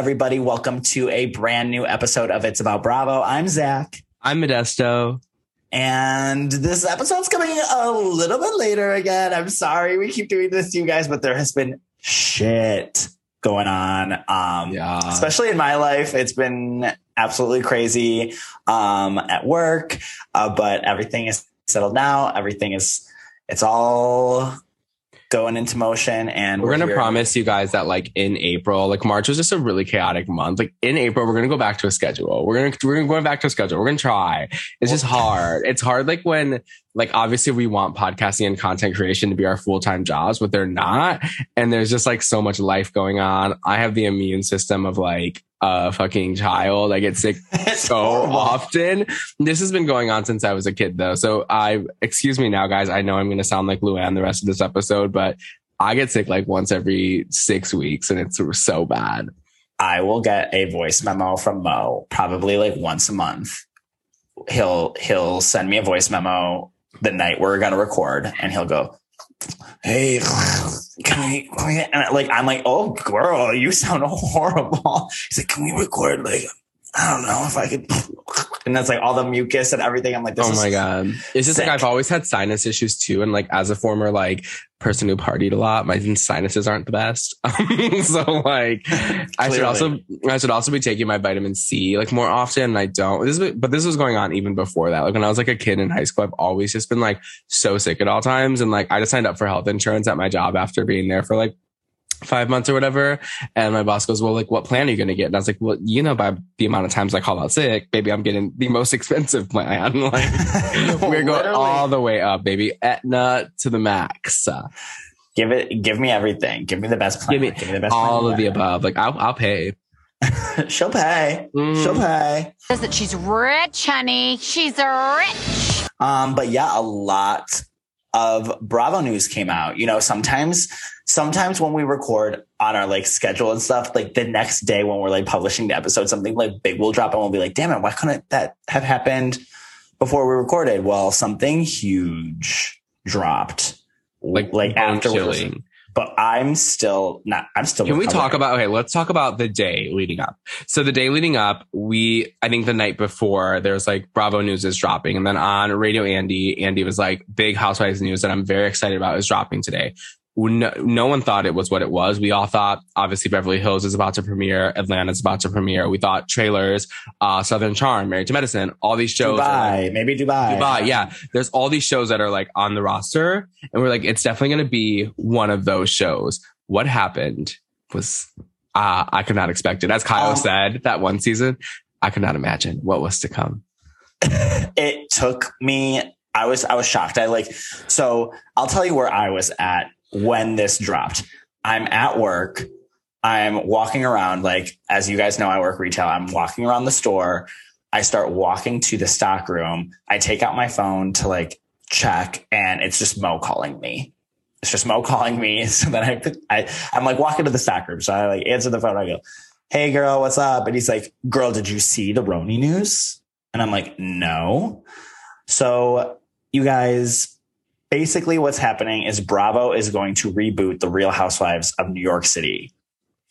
Everybody. Welcome to a brand new episode of It's About Bravo. I'm Zach. I'm Modesto. And this episode's coming a little bit later again. I'm sorry we keep doing this to you guys, but there has been shit going on. Um, Yeah. especially in my life, it's been absolutely crazy um, at work, uh, but everything is settled now. Everything is, it's all going into motion. And We're gonna here. promise you guys that like in April, like March was just a really chaotic month. Like in April, we're gonna go back to a schedule. We're gonna we're gonna go back to a schedule. We're gonna try. It's just hard. It's hard like when like obviously we want podcasting and content creation to be our full-time jobs, but they're not. And there's just like so much life going on. I have the immune system of like a fucking child. I get sick so horrible. often. This has been going on since I was a kid though. So I excuse me now, guys. I know I'm gonna sound like Luann the rest of this episode, but I get sick like once every six weeks and it's so bad. I will get a voice memo from Mo probably like once a month. He'll he'll send me a voice memo the night we're gonna record, and he'll go, "Hey, can we?" Can we? And I- like I'm like, "Oh, girl, you sound horrible." He's like, "Can we record like?" I don't know if I could, and that's like all the mucus and everything. I'm like, this oh my God. It's just sick. like I've always had sinus issues too. And like as a former like person who partied a lot, my sinuses aren't the best. so like I should also I should also be taking my vitamin C like more often and I don't. This is but this was going on even before that. Like when I was like a kid in high school, I've always just been like so sick at all times. And like I just signed up for health insurance at my job after being there for like five months or whatever. And my boss goes, Well, like what plan are you gonna get? And I was like, Well, you know, by the amount of times I call out sick, baby, I'm getting the most expensive plan. like we're going Literally. all the way up, baby. Aetna to the max. Give it, give me everything. Give me the best plan. Give me the best all plan of the you above. Like I'll I'll pay. She'll pay. Mm. She'll pay. Says that she's rich, honey. She's rich. Um, but yeah, a lot of Bravo news came out. You know, sometimes, sometimes when we record on our like schedule and stuff, like the next day when we're like publishing the episode, something like big will drop and we'll be like, damn it, why couldn't that have happened before we recorded? Well, something huge dropped. Like like after chilling. but I'm still not, I'm still, Can we talk about okay, let's talk about the day leading up. So the day leading up, we I think the night before there's like Bravo News is dropping. And then on Radio Andy, Andy was like big housewives news that I'm very excited about is dropping today. No, no one thought it was what it was. We all thought obviously Beverly Hills is about to premiere, Atlanta's about to premiere. We thought trailers, uh, Southern Charm, Married to Medicine, all these shows. are like- Dubai, maybe Dubai. Dubai, yeah. There's all these shows that are like on the roster, and we're like, it's definitely going to be one of those shows. What happened was, uh, I could not expect it. As Kyle Um, said, that one season, I could not imagine what was to come. it took me i was i was shocked i like so i'll tell you where i was at when this dropped. I'm at work. I'm walking around like as you guys know i work retail. I'm walking around the store. I start walking to the stock room. I take out my phone to like check and it's just mo calling me. It's just mo calling me. So then i i i'm like walking to the stock room. So i like answer the phone. I go hey girl what's up? And he's like girl did you see the RHONY news? And I'm like, no. So, you guys, basically what's happening is Bravo is going to reboot The Real Housewives of New York City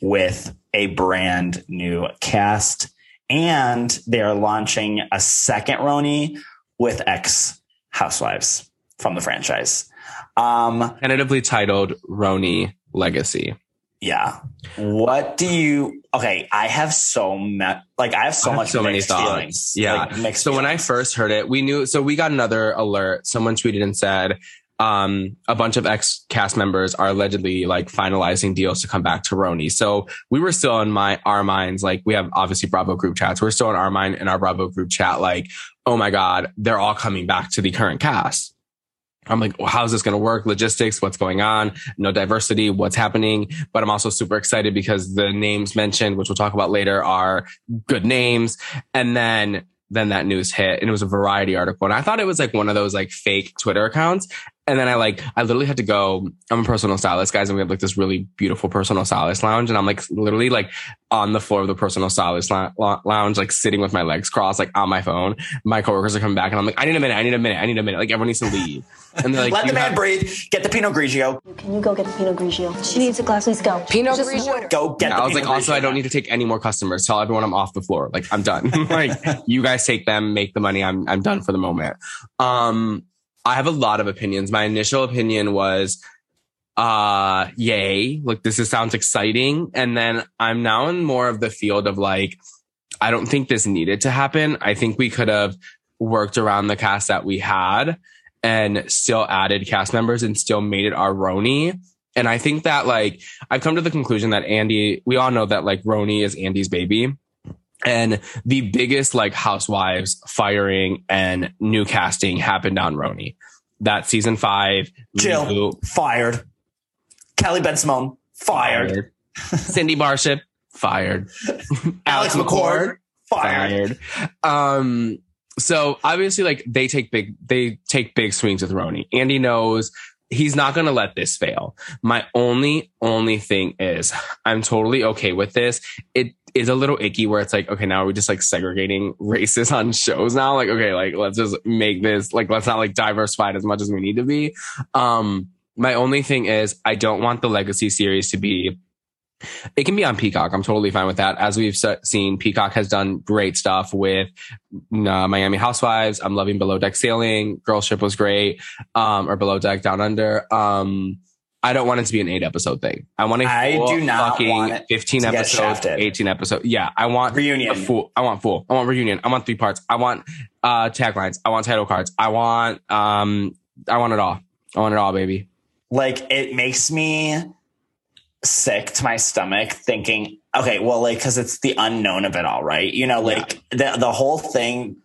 with a brand new cast. And they are launching a second RHONY with ex housewives from the franchise. Um, Tentatively titled RHONY Legacy. Yeah. What do you, okay, I have so much, like, I have so I have much so many thoughts. feelings. Yeah. Like, So when I first heard it, we knew. So we got another alert. Someone tweeted and said, um, a bunch of ex cast members are allegedly like finalizing deals to come back to RHONY. So we were still in my our minds, like we have obviously Bravo group chats. We're still in our mind in our Bravo group chat, like, oh my God, they're all coming back to the current cast. I'm like, well, how's this going to work? Logistics, what's going on? No diversity, what's happening? But I'm also super excited because the names mentioned, which we'll talk about later, are good names. And then then that news hit and it was a variety article. And I thought it was like one of those like fake Twitter accounts. And then I like, I literally had to go. I'm a personal stylist, guys, and we have like this really beautiful personal stylist lounge. And I'm like literally like on the floor of the personal stylist lounge, like sitting with my legs crossed, like on my phone. My coworkers are coming back and I'm like, I need a minute. I need a minute. I need a minute. Like everyone needs to leave. And they're like, let the man have- breathe. Get the Pinot Grigio. Can you go get the Pinot Grigio? She needs a glass. Please go. Pinot Grigio. Go get yeah, I was Pinot like, also, Grigio. I don't need to take any more customers. Tell everyone I'm off the floor. Like I'm done. like you guys take them, make the money. I'm, I'm done for the moment. Um, I have a lot of opinions. My initial opinion was, uh, yay. Like this is, sounds exciting. And then I'm now in more of the field of like, I don't think this needed to happen. I think we could have worked around the cast that we had and still added cast members and still made it our RHONY. And I think that like, I've come to the conclusion that Andy, we all know that like RHONY is Andy's baby. And the biggest like housewives firing and new casting happened on RHONY. That season five, Jill reboot, fired. Kelly Bensimon fired. Cindy Barshop fired. Alex McCord fired. fired. Um, so obviously, like they take big, they take big swings with RHONY. Andy knows he's not going to let this fail. My only, only thing is I'm totally okay with this. It is a little icky where it's like, okay, now we're just like segregating races on shows now. Like, okay, like let's just make this, like, let's not like diversify it as much as we need to be. Um, my only thing is I don't want the legacy series to be it can be on Peacock. I'm totally fine with that. As we've seen, Peacock has done great stuff with uh, Miami Housewives. I'm loving Below Deck Sailing. Girl Ship was great. Um, or Below Deck Down Under. Um, I don't want it to be an eight episode thing. I want a I do not fucking want it 15 to episodes, 18 episodes. Yeah. I want Reunion. a full, I want full. I want reunion. I want three parts. I want, uh, taglines. I want title cards. I want, um, I want it all. I want it all, baby. like it makes me sick to my stomach thinking okay well like because it's the unknown of it all right you know like the, the whole thing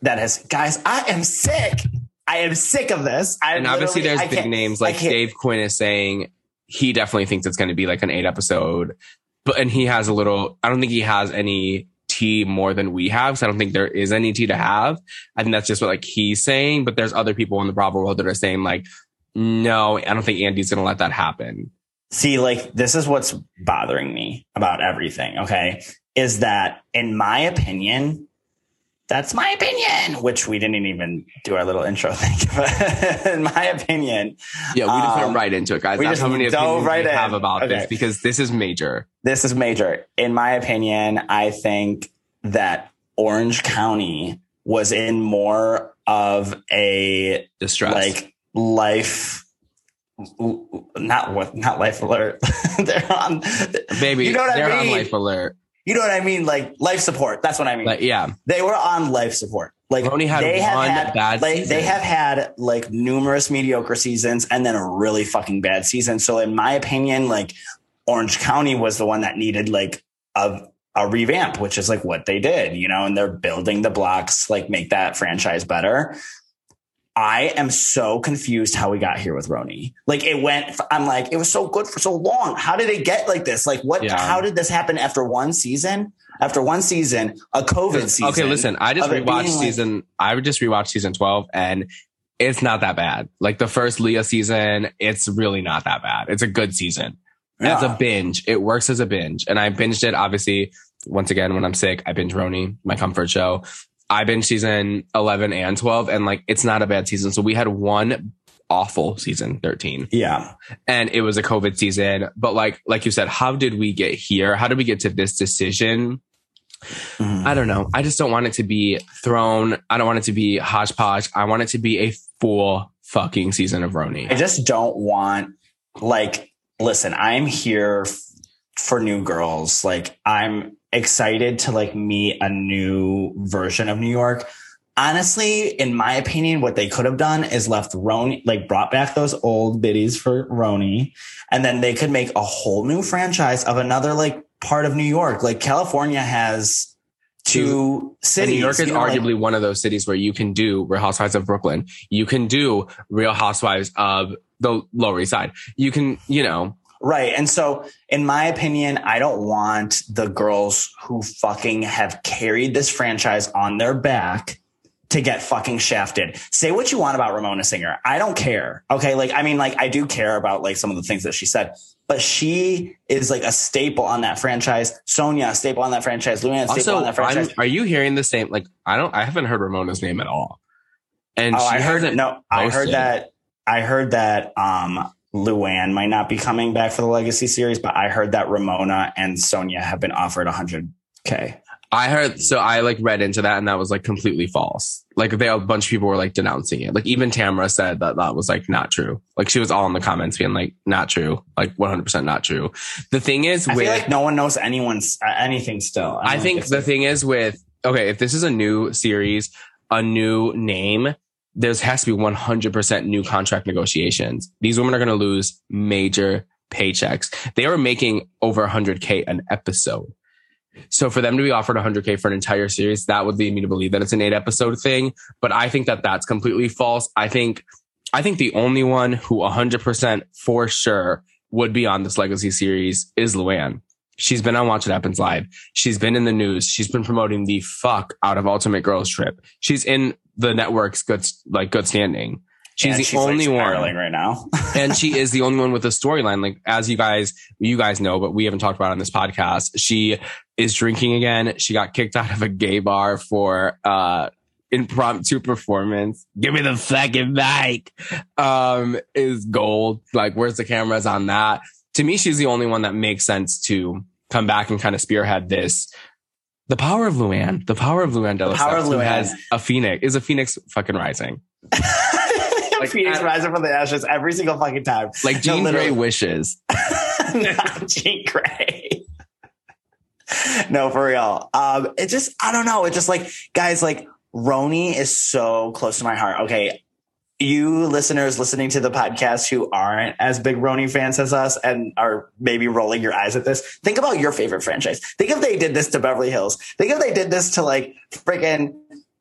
that has guys i am sick i am sick of this I and obviously there's I big names like Dave Quinn is saying he definitely thinks it's going to be like an eight episode, but and he has a little. I don't think he has any tea more than we have. So I don't think there is any tea to have. I think that's just what like he's saying. But there's other people in the Bravo world that are saying like, no, I don't think Andy's going to let that happen. see like this is what's bothering me about everything okay is that in my opinion that's my opinion which we didn't even do our little intro thing but in my opinion Yeah, we just Um, went right into it, guys. we That's just how many dove opinions right we in. have about Okay. this because this is major. this is major. In my opinion, I think that Orange County was in more of a Distress. like life not what not life alert. They're on Baby, you know what I they're mean? on life alert. You know what I mean? Like life support. That's what I mean. Like, yeah. they were on life support. Like had they have had, bad like, season. They have had like numerous mediocre seasons and then a really fucking bad season. So in my opinion, like Orange County was the one that needed like a a revamp, which is like what they did, you know, and they're building the blocks, like make that franchise better. I am so confused how we got here with RHONY. Like it went, I'm like, it was so good for so long. How did it get like this? Like what, Yeah. how did this happen after one season? After one season, a COVID season. Okay, listen, I just rewatched being, like- season. I would just rewatch season twelve, and it's not that bad. Like the first Leah season, it's really not that bad. It's a good season. As a binge, it works as a binge, and I binged it. Obviously, once again, when I'm sick, I binge RHONY, my comfort show. I binge season eleven and twelve, and like it's not a bad season. So we had one awful season thirteen Yeah. and it was a COVID season. But like, like you said, how did we get here? How did we get to this decision? Mhm. I don't know. I just don't want it to be thrown. I don't want it to be hodgepodge. I want it to be a full fucking season of RHONY. I just don't want like listen, I'm here f- for new girls. Like I'm excited to like meet a new version of New York. Honestly, in my opinion, what they could have done is left RHONY, like brought back those old biddies for RHONY, and then they could make a whole new franchise of another like part of New York. Like California has two And cities. New York is you know, like- arguably one of those cities where you can do Real Housewives of Brooklyn. You can do Real Housewives of the Lower East Side. You can, you know, Right. And so, in my opinion, I don't want the girls who fucking have carried this franchise on their back to get fucking shafted. Say what you want about Ramona Singer. I don't care. Okay. Like, I mean, like, I do care about like some of the things that she said, but she is like a staple on that franchise. Sonja, staple on that franchise. Luann, staple Also, on that franchise. I'm, are you hearing the same? Like, I don't, I haven't heard Ramona's name at all. And oh, she I heard hasn't no, I heard that, I heard that, um, Luann might not be coming back for the Legacy series, but I heard that Ramona and Sonja have been offered 100K. I heard, so I like read into that and that was like completely false. Like they, a bunch of people were like denouncing it. Like even Tamra said that that was like not true. Like she was all in the comments being like, not true, like 100% not true. The thing is I with, feel like no one knows anyone's uh, anything still. I don't think the thing is with okay, if this is a new series, a new name, there has to be 100% new contract negotiations. These women are going to lose major paychecks. They are making over 100k an episode. So for them to be offered 100k for an entire series, that would lead me to believe that it's an eight episode thing. But I think that that's completely false. I think, I think the only one who 100% for sure would be on this legacy series is Luann. She's been on Watch It Happens Live. She's been in the news. She's been promoting the fuck out of Ultimate Girls Trip. She's in the network's good, like good standing. She's and the only like, one right now. and she is the only one with a storyline. Like as you guys, you guys know, but we haven't talked about it on this podcast. She is drinking again. She got kicked out of a gay bar for uh impromptu performance. Give me the fucking mic. Um, is gold. Like where's the cameras on that? To me, she's the only one that makes sense to come back and kind of spearhead this. The power of Luann, the power of Luann de The power of Luann. has a phoenix, is a phoenix fucking rising. like Phoenix I- rising from the ashes every single fucking time. Like No, Jean Grey wishes. Not Jean Grey. no, for real. Um, it just I don't know. It just like guys, like RHONY is so close to my heart. Okay. You listeners listening to the podcast who aren't as big RHONY fans as us and are maybe rolling your eyes at this, think about your favorite franchise. Think if they did this to Beverly Hills. Think if they did this to like freaking,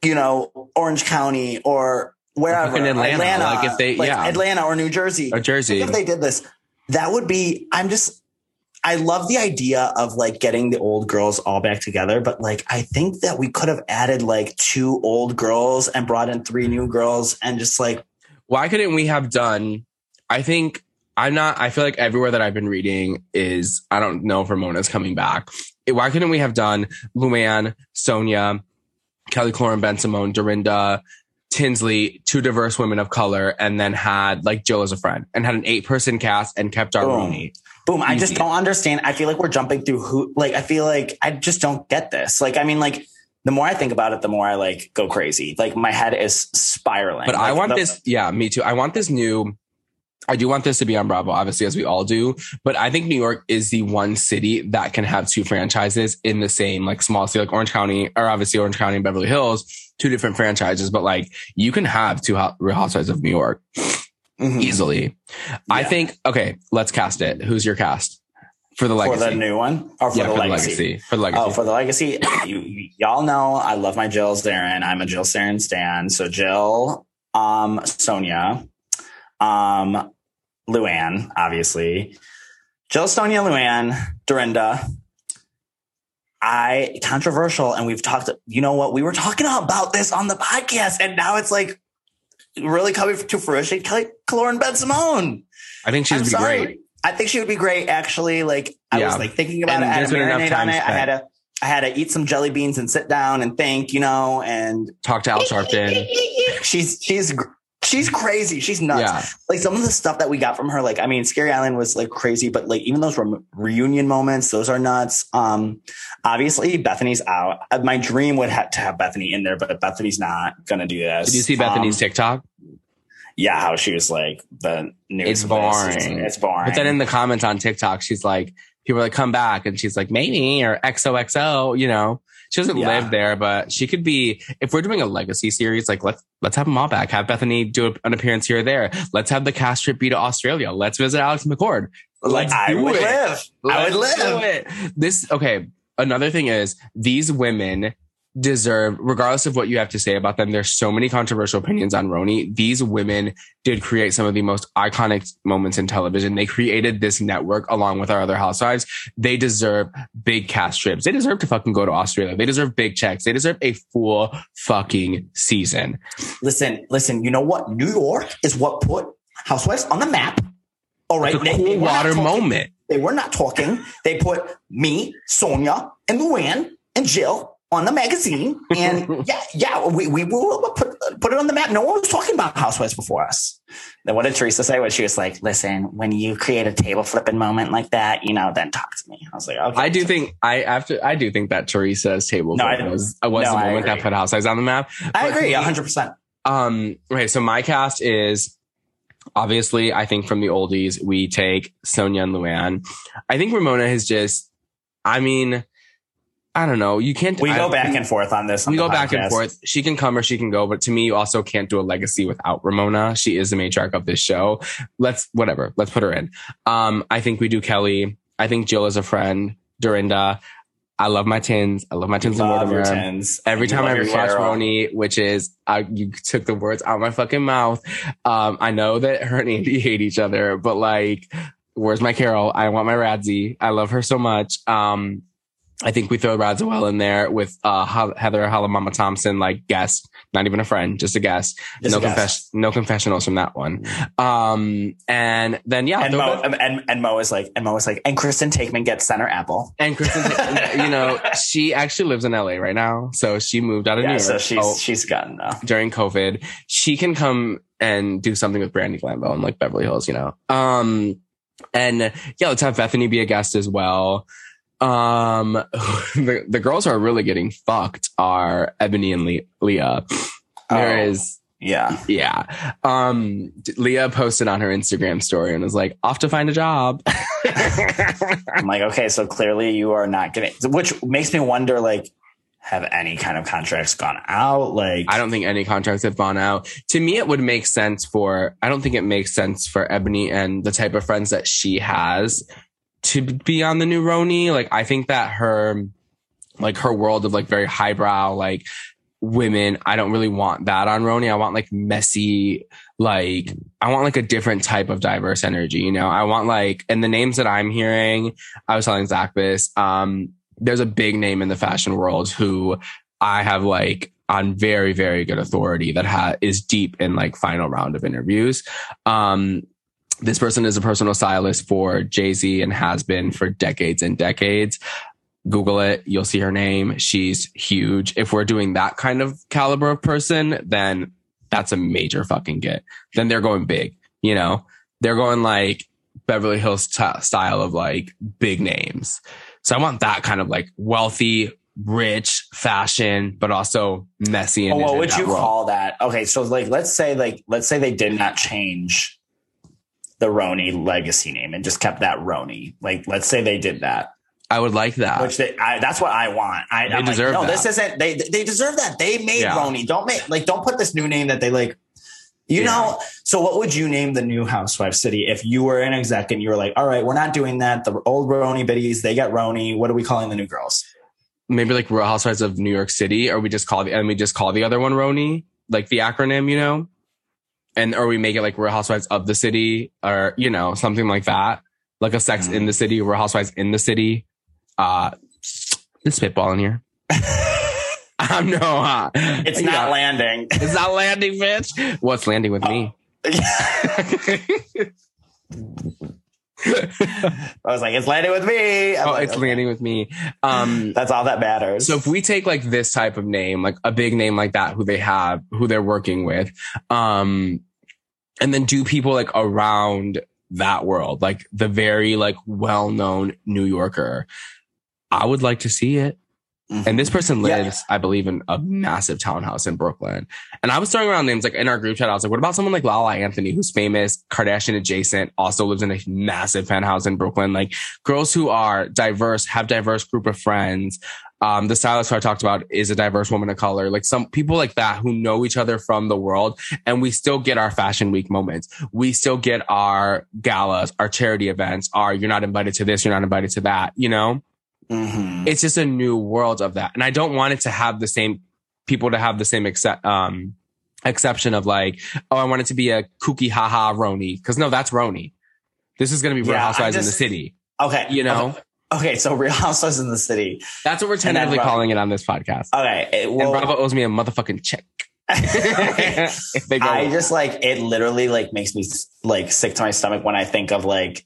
you know, Orange County or wherever. Fucking Atlanta. Like, if they- yeah. Atlanta or New Jersey. Or Jersey. Think if they did this, that would be. I'm just. I love the idea of like getting the old girls all back together, but like I think that we could have added like two old girls and brought in three new girls and just like why couldn't we have done i think i'm not i feel like everywhere that i've been reading is i don't know if ramona's coming back why couldn't we have done luann sonja kelly killoren bensimon dorinda tinsley two diverse women of color and then had like jill as a friend and had an eight person cast and kept our Boom. Boom. I just don't understand. I feel like we're jumping through who like I feel like I just don't get this. Like I mean like the more I think about it, the more I like go crazy. Like my head is spiraling. But I want the- this. Yeah, me too. I want this new. I do want this to be on Bravo, obviously, as we all do. But I think New York is the one city that can have two franchises in the same like small city, like Orange County, or obviously Orange County and Beverly Hills, two different franchises. But like you can have two hot, Real Housewives of New York Mhm. easily. I think. Okay, let's cast it. Who's your cast for the for the new one or for yeah, the for legacy. the legacy. For the legacy. Oh, for the legacy, you, y'all know I love my Jill Zarin. I'm a Jill Zarin stan. So Jill, um, Sonja, um, Luann, obviously, Jill, Sonja, Luann, Dorinda. I controversial, and we've talked. You know what? We were talking about this on the podcast, and now it's like really coming to fruition. Kelly, Lauren Bensimon. I think she's I'm be sorry. great. I think she would be great. Actually, like I Yeah. was like thinking about And it. I had to marinate on it. I had to, I had to eat some jelly beans and sit down and think, you know. And Talk to Al Sharpton. she's she's she's crazy. She's nuts. Yeah. Like some of the stuff that we got from her. Like I mean, Scary Island was like crazy, but like even those re- reunion moments, those are nuts. Um, obviously Bethany's out. Uh, My dream would have to have Bethany in there, but Bethany's not gonna do this. Did you see Bethany's Um, TikTok? Yeah, how she was like the news. It's boring. It's boring. But then in the comments on TikTok, she's like, people are like, come back. And she's like, maybe, or XOXO, you know, she doesn't Yeah. live there, but she could be, if we're doing a legacy series, like let's, let's have them all back. Have Bethany do an appearance here or there. Let's have the cast trip be to Australia. Let's visit Alex McCord. like Let's I do would it. live. I would Let's live. do it. This, okay. Another thing is these women, deserve, regardless of what you have to say about them, there's so many controversial opinions on RHONY. These women did create some of the most iconic moments in television. They created this network along with our other housewives. They deserve big cast trips. They deserve to fucking go to Australia. They deserve big checks. They deserve a full fucking season. Listen, listen, you know what? New York is what put Housewives on the map. All right. It's a cool water talking- moment. They were not talking. They put me, Sonja, and Luann and Jill on the magazine. And yeah, yeah, we, we will put, put it on the map. No one was talking about Housewives before us. Then what did Teresa say when she was like, listen, when you create a table flipping moment like that, you know, then talk to me. I was like, okay. I do think I after I do think that Teresa's table No, flip I- was was no, the moment that put Housewives on the map. I But agree, to 100%. Um, okay, so my cast is obviously, I think from the oldies, we take Sonja and Luann. I think Ramona has just, I mean, I don't know. You can't. We I- go back and forth on this. on we go back and forth. She can come or she can go, but to me, you also can't do a legacy without Ramona. She is the matriarch of this show. Let's whatever. Let's put her in. Um, I think we do Kelly. I think Jill is a friend. Dorinda. I love my tins. I love my tins and Love Mortimer. tins. Every You time I rewatch. RHONY, which is uh, you took the words out of my fucking mouth. Um, I know that her and Andy hate each other, but like, where's my Carole? I want my Radzi. I love her so much. Um, I think we throw Radziwill in there with uh, Heather Halamama Thomson, like guest, not even a friend, just a guest. Just no a confess, no confessionals from that one. Um, and then yeah, And Mo, that- and, and Mo is like, and Mo is like, and Kristen Taekman gets center apple. and Kristen, you know, she actually lives in LA right now, so she moved out of New York. so she's Oh, she's gotten during COVID, she can come and do something with Brandi Glanville in like Beverly Hills, you know. Um, and yeah, let's have Bethany be a guest as well. Um, the, the girls who are really getting fucked are Ebony and Le- Leah. There Oh. is, yeah. yeah. Um, Leah posted on her Instagram story and was like, off to find a job. I'm like, okay, so clearly you are not getting, which makes me wonder, like, have any kind of contracts gone out? Like, I don't think any contracts have gone out. To me, it would make sense for, I don't think it makes sense for Ebony and the type of friends that she has to be on the new RHONY. Like, I think that her, like her world of like very highbrow, like women, I don't really want that on RHONY. I want like messy, like, I want like a different type of diverse energy, you know? I want like, and the names that I'm hearing, I was telling Zach this, um, there's a big name in the fashion world who I have like on very, very good authority that ha- is deep in like final round of interviews. Um, this person is a personal stylist for Jay Z and has been for decades and decades. Google it. You'll see her name. She's huge. If we're doing that kind of caliber of person, then that's a major fucking get. Then they're going big, you know, they're going like Beverly Hills t- style of like big names. So I want that kind of like wealthy, rich fashion, but also messy. And Oh, what would you role. call that? Okay, so like, let's say, like, let's say they did not change the RHONY legacy name and just kept that RHONY. Like, let's say they did that, I would like that. which they, I, that's what I want. I, They I'm deserve like, no, that. this isn't. They they deserve that. They made Yeah. RHONY. Don't make like don't put this new name that they like. You Yeah. know, so what would you name the new Housewife City if you were an exec and you were like, all right, we're not doing that. The old RHONY biddies, they get RHONY. What are we calling the new girls? Maybe like Real Housewives of New York City, or we just call the and we just call the other one RHONY, like the acronym, you know, and or we make it like Real Housewives of the City, or you know something like that, like a Sex in the City, Real Housewives in the City. Uh, this spitball in here. I'm no. Uh, It's yeah. not landing. It's not landing, bitch. What's landing with me? I was like, it's landing with me. I'm oh, like, it's okay. landing with me. Um, That's all that matters. So if we take like this type of name, like a big name like that, who they have, who they're working with, um, and then do people like around that world, like the very like well-known New Yorker, I would like to see it. Mm-hmm. And this person Yeah. lives, I believe, in a massive townhouse in Brooklyn. And I was throwing around names like in our group chat. I was like, what about someone like Lala Anthony, who's famous, Kardashian adjacent, also lives in a massive penthouse in Brooklyn? Like girls who are diverse, have diverse group of friends. Um, the stylist who I talked about is a diverse woman of color. Like some people like that who know each other from the world. And we still get our fashion week moments. We still get our galas, our charity events, our you're not invited to this, you're not invited to that, you know? Mhm. It's just a new world of that. And I don't want it to have the same people to have the same accept, um, exception of like, oh, I want it to be a kooky haha RHONY. Cause no, that's RHONY. This is going to be Real Yeah, Housewives in the city. Okay. You know, Okay. Okay, so Real Housewives in the City. that's what we're tentatively calling it on this podcast. Okay. It, and Bravo owes me a motherfucking check. Okay. if they go, I just like it literally like makes me like sick to my stomach when I think of like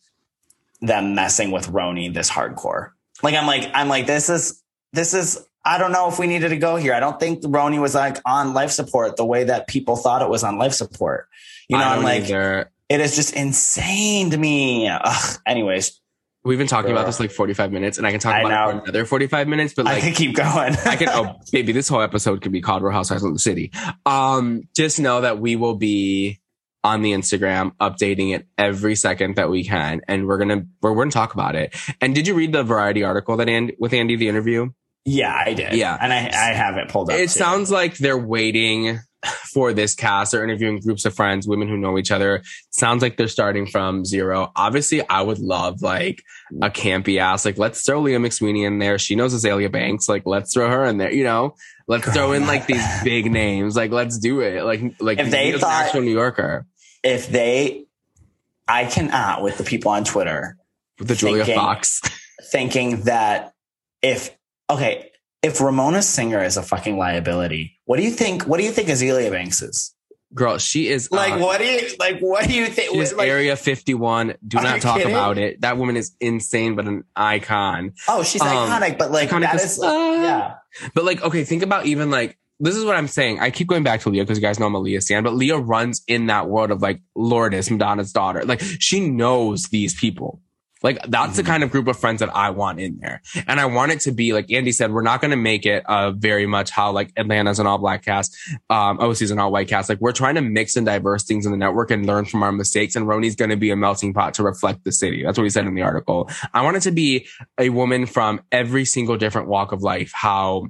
them messing with RHONY this hardcore. Like I'm like I'm like this is this is I don't know if we needed to go here. I don't think RHONY was like on life support the way that people thought it was on life support. You know, I'm like either. it is just insane to me. Ugh. Anyways, We've been talking about this like 45 minutes and I can talk I about it for another 45 minutes, but like, I can keep going. I can, oh, baby, this whole episode could be called Real Housewives of the City. Um, just know that we will be on the Instagram updating it every second that we can. And we're going to, we're, we're going to talk about it. And did you read the variety article that and with Andy, the interview? yeah, I did. Yeah. and I I have it pulled up. It too. sounds like they're waiting for this cast. They're interviewing groups of friends, women who know each other. Sounds like they're starting from zero. Obviously, I would love like a campy ass. Like, let's throw Leah McSweeney in there. She knows Azealia Banks. Like, let's throw her in there. You know, let's throw in like these big names. Like, let's do it. Like, like If they Leah's an thought- actual New Yorker if they. I cannot with the people on Twitter with the Julia Thinking- Fox. thinking that if okay, if Ramona Singer is a fucking liability, what do you think? What do you think Azealia Banks is? Girl, she is Like, uh, what do you like? What do you think? She is like, Area 51. Do not talk kidding? about it. That woman is insane, but an icon. oh, she's um, iconic, but like iconic that as like, yeah. But like, okay, think about even like this is what I'm saying. I keep going back to Leah because you guys know I'm a Leah stan, but Leah runs in that world of like Lourdes, Madonna's daughter. Like she knows these people. Like that's the Mhm. kind of group of friends that I want in there. And I want it to be like Andy said, we're not going to make it uh very much how like Atlanta's an all black cast, um, OC's an all white cast. Like we're trying to mix and diverse things in the network and learn from our mistakes. And RHONY's going to be a melting pot to reflect the city. That's what he said in the article. I want it to be a woman from every single different walk of life. How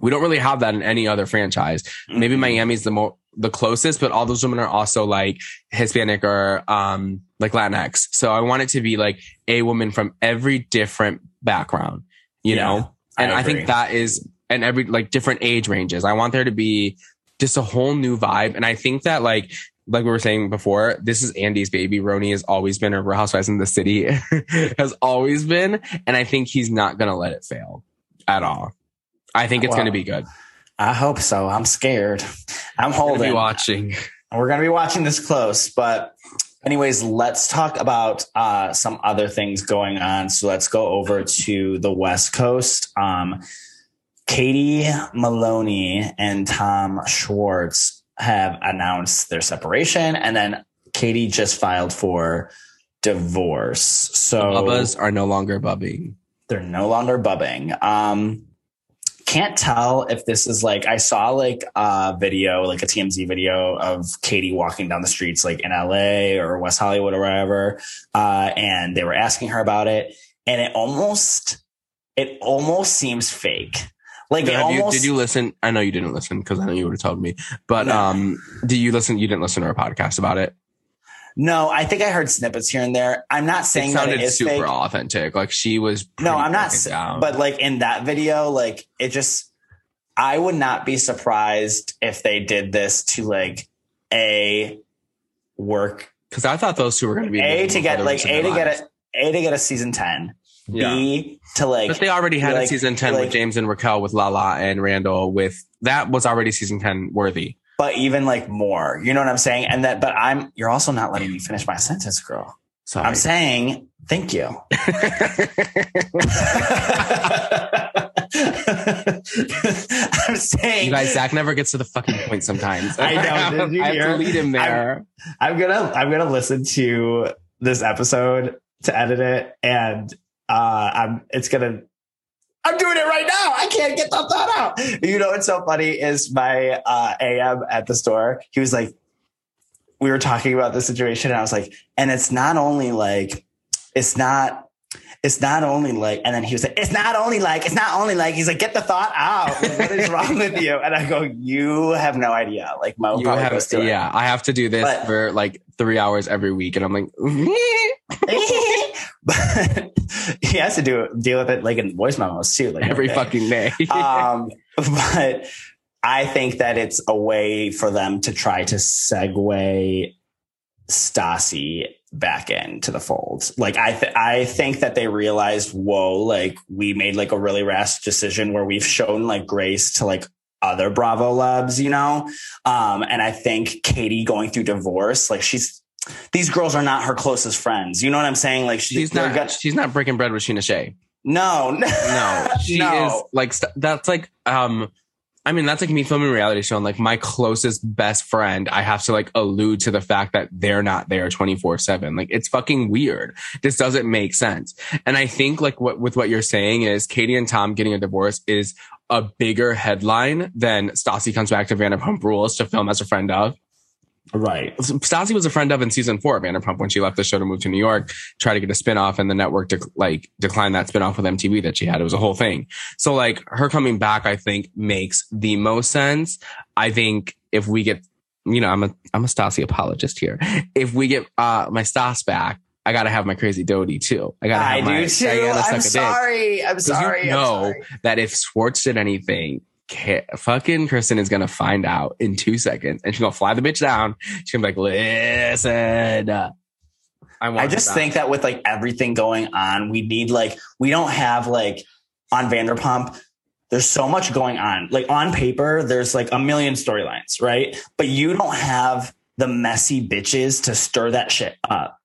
we don't really have that in any other franchise. Maybe Mhm. Miami's the more the closest, but all those women are also like Hispanic or um like Latinx. So I want it to be like a woman from every different background, you Yeah, know? And I, agree. think that is and every like different age ranges. I want there to be just a whole new vibe. And I think that like like we were saying before, this is Andy's baby. RHONY has always been a Real Housewives in the city, has always been. And I think he's not gonna let it fail at all. I think it's Wow. gonna be good. I hope so. I'm scared. I'm holding. watching. We're going to be watching this close, but anyways, let's talk about uh, some other things going on. So let's go over to the West Coast. Um, Katie Maloney and Tom Schwartz have announced their separation, and then Katie just filed for divorce. So Bubbas are no longer bubbing. they're no longer bubbing. Um, can't tell if this is like I saw like a video, like a TMZ video of Katie walking down the streets like in LA or West Hollywood or wherever, uh, and they were asking her about it, and it almost it almost seems fake. Like it Have you, did you listen? I know you didn't listen because I know you would have told me. But No. um, do you listen? You didn't listen to our podcast about it. No, I think I heard snippets here and there. I'm not saying it that sounded it is super fake. authentic. Like she was. No, I'm not. down. But like in that video, like it just, I would not be surprised if they did this to like a work because I thought those two were going to be a to get like a to get a a to get a season ten. Yeah. B to like But they already had like- a season ten like- with James and Raquel, with Lala and Randall. With that was already season ten worthy. But even like more. You know what I'm saying? And that, but I'm. You're also not letting me finish my sentence, girl. Sorry. I'm saying thank you. I'm saying you guys, Zach never gets to the fucking point sometimes. I know, I have to lead him there. I'm gonna I'm gonna listen to this episode to edit it, and uh, I'm it's gonna. I'm doing it right now. I can't get that thought out. You know what's so funny is my uh, AM at the store. He was like, we were talking about the situation, and I was like, and it's not only like, it's not. It's not only like, and then he was like, it's not only like, it's not only like, he's like, get the thought out. Like, what is wrong with you? And I go, you have no idea. Like, Mo You probably have, goes it. yeah, I have to do this But- for like three hours every week, and I'm like, but he has to do deal with it like in voice memos too, like Every day. fucking day. um, but I think that it's a way for them to try to segue Stassi back into the fold. Like I, th- I think that they realized, whoa, like we made like a really rash decision where we've shown like grace to like other Bravo labs, you know? Um, and I think Katie going through divorce, like she's, these girls are not her closest friends. You know what I'm saying? Like she, she's not. got- she's not breaking bread with Scheana Shay. no, No, she No. is like st- that's like um. I mean, that's like me filming a reality show and like my closest best friend, I have to like allude to the fact that they're not there 24 seven. Like it's fucking weird. This doesn't make sense. And I think like what, with what you're saying is Katie and Tom getting a divorce is a bigger headline than Stassi comes back to Vanderpump Rules to film as a friend of. Right. Stassi was a friend of in season four of Vanderpump when she left the show to move to New York, try to get a spinoff, and the network dec- like declined that spinoff with MTV that she had. It was a whole thing. So like her coming back, I think makes the most sense. I think if we get, you know, I'm a I'm a Stassi apologist here. If we get uh my Stas back, I gotta have my crazy Dodie too. I gotta have I my, do too. I I'm sorry. I'm sorry. You I'm know sorry. that if Schwartz did anything, ca- fucking Kristen is gonna find out in two seconds, and she's gonna fly the bitch down. She's gonna be like, "Listen, uh, I want." I just back." think that with like everything going on, we need like we don't have like on Vanderpump. There's so much going on. Like on paper, there's like a million storylines, right? But you don't have the messy bitches to stir that shit up.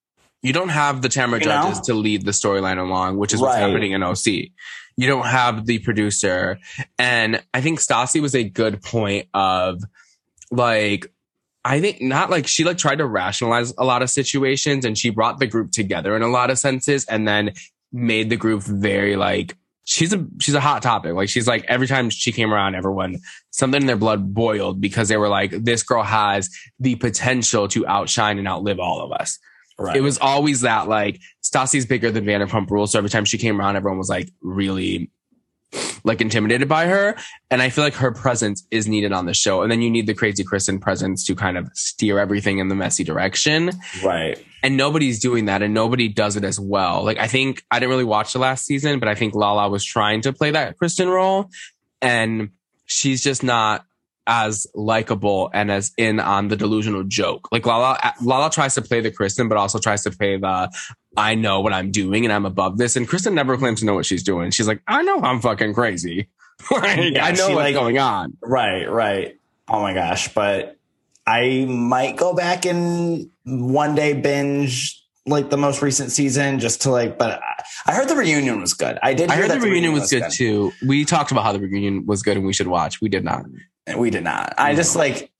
You don't have the Tamra You know? judges to lead the storyline along, which is what's happening in OC. You don't have the producer, and I think Stassi was a good point of like. I think not like she like tried to rationalize a lot of situations and she brought the group together in a lot of senses and then made the group very like she's a she's a hot topic. Like she's like every time she came around, everyone something in their blood boiled because they were like, this girl has the potential to outshine and outlive all of us. Right. It was always that like Stassi's bigger than Vanderpump Rules. So every time she came around, everyone was like really like intimidated by her. And I feel like her presence is needed on the show. And then you need the crazy Kristen presence to kind of steer everything in the messy direction. right. And nobody's doing that and nobody does it as well. Like I think I didn't really watch the last season, but I think Lala was trying to play that Kristen role and she's just not as likable and as in on the delusional joke. Like Lala, Lala tries to play the Kristen, but also tries to play the I know what I'm doing and I'm above this. And Kristen never claims to know what she's doing. She's like, I know I'm fucking crazy. like, Yeah, I know what's like- going on. Right, right. Oh my gosh. But I might go back and one day binge like the most recent season just to like, but I- heard the reunion was good. I did I hear heard that the reunion was good, too. We talked about how the reunion was good and we should watch. We did not. We did not. I just like,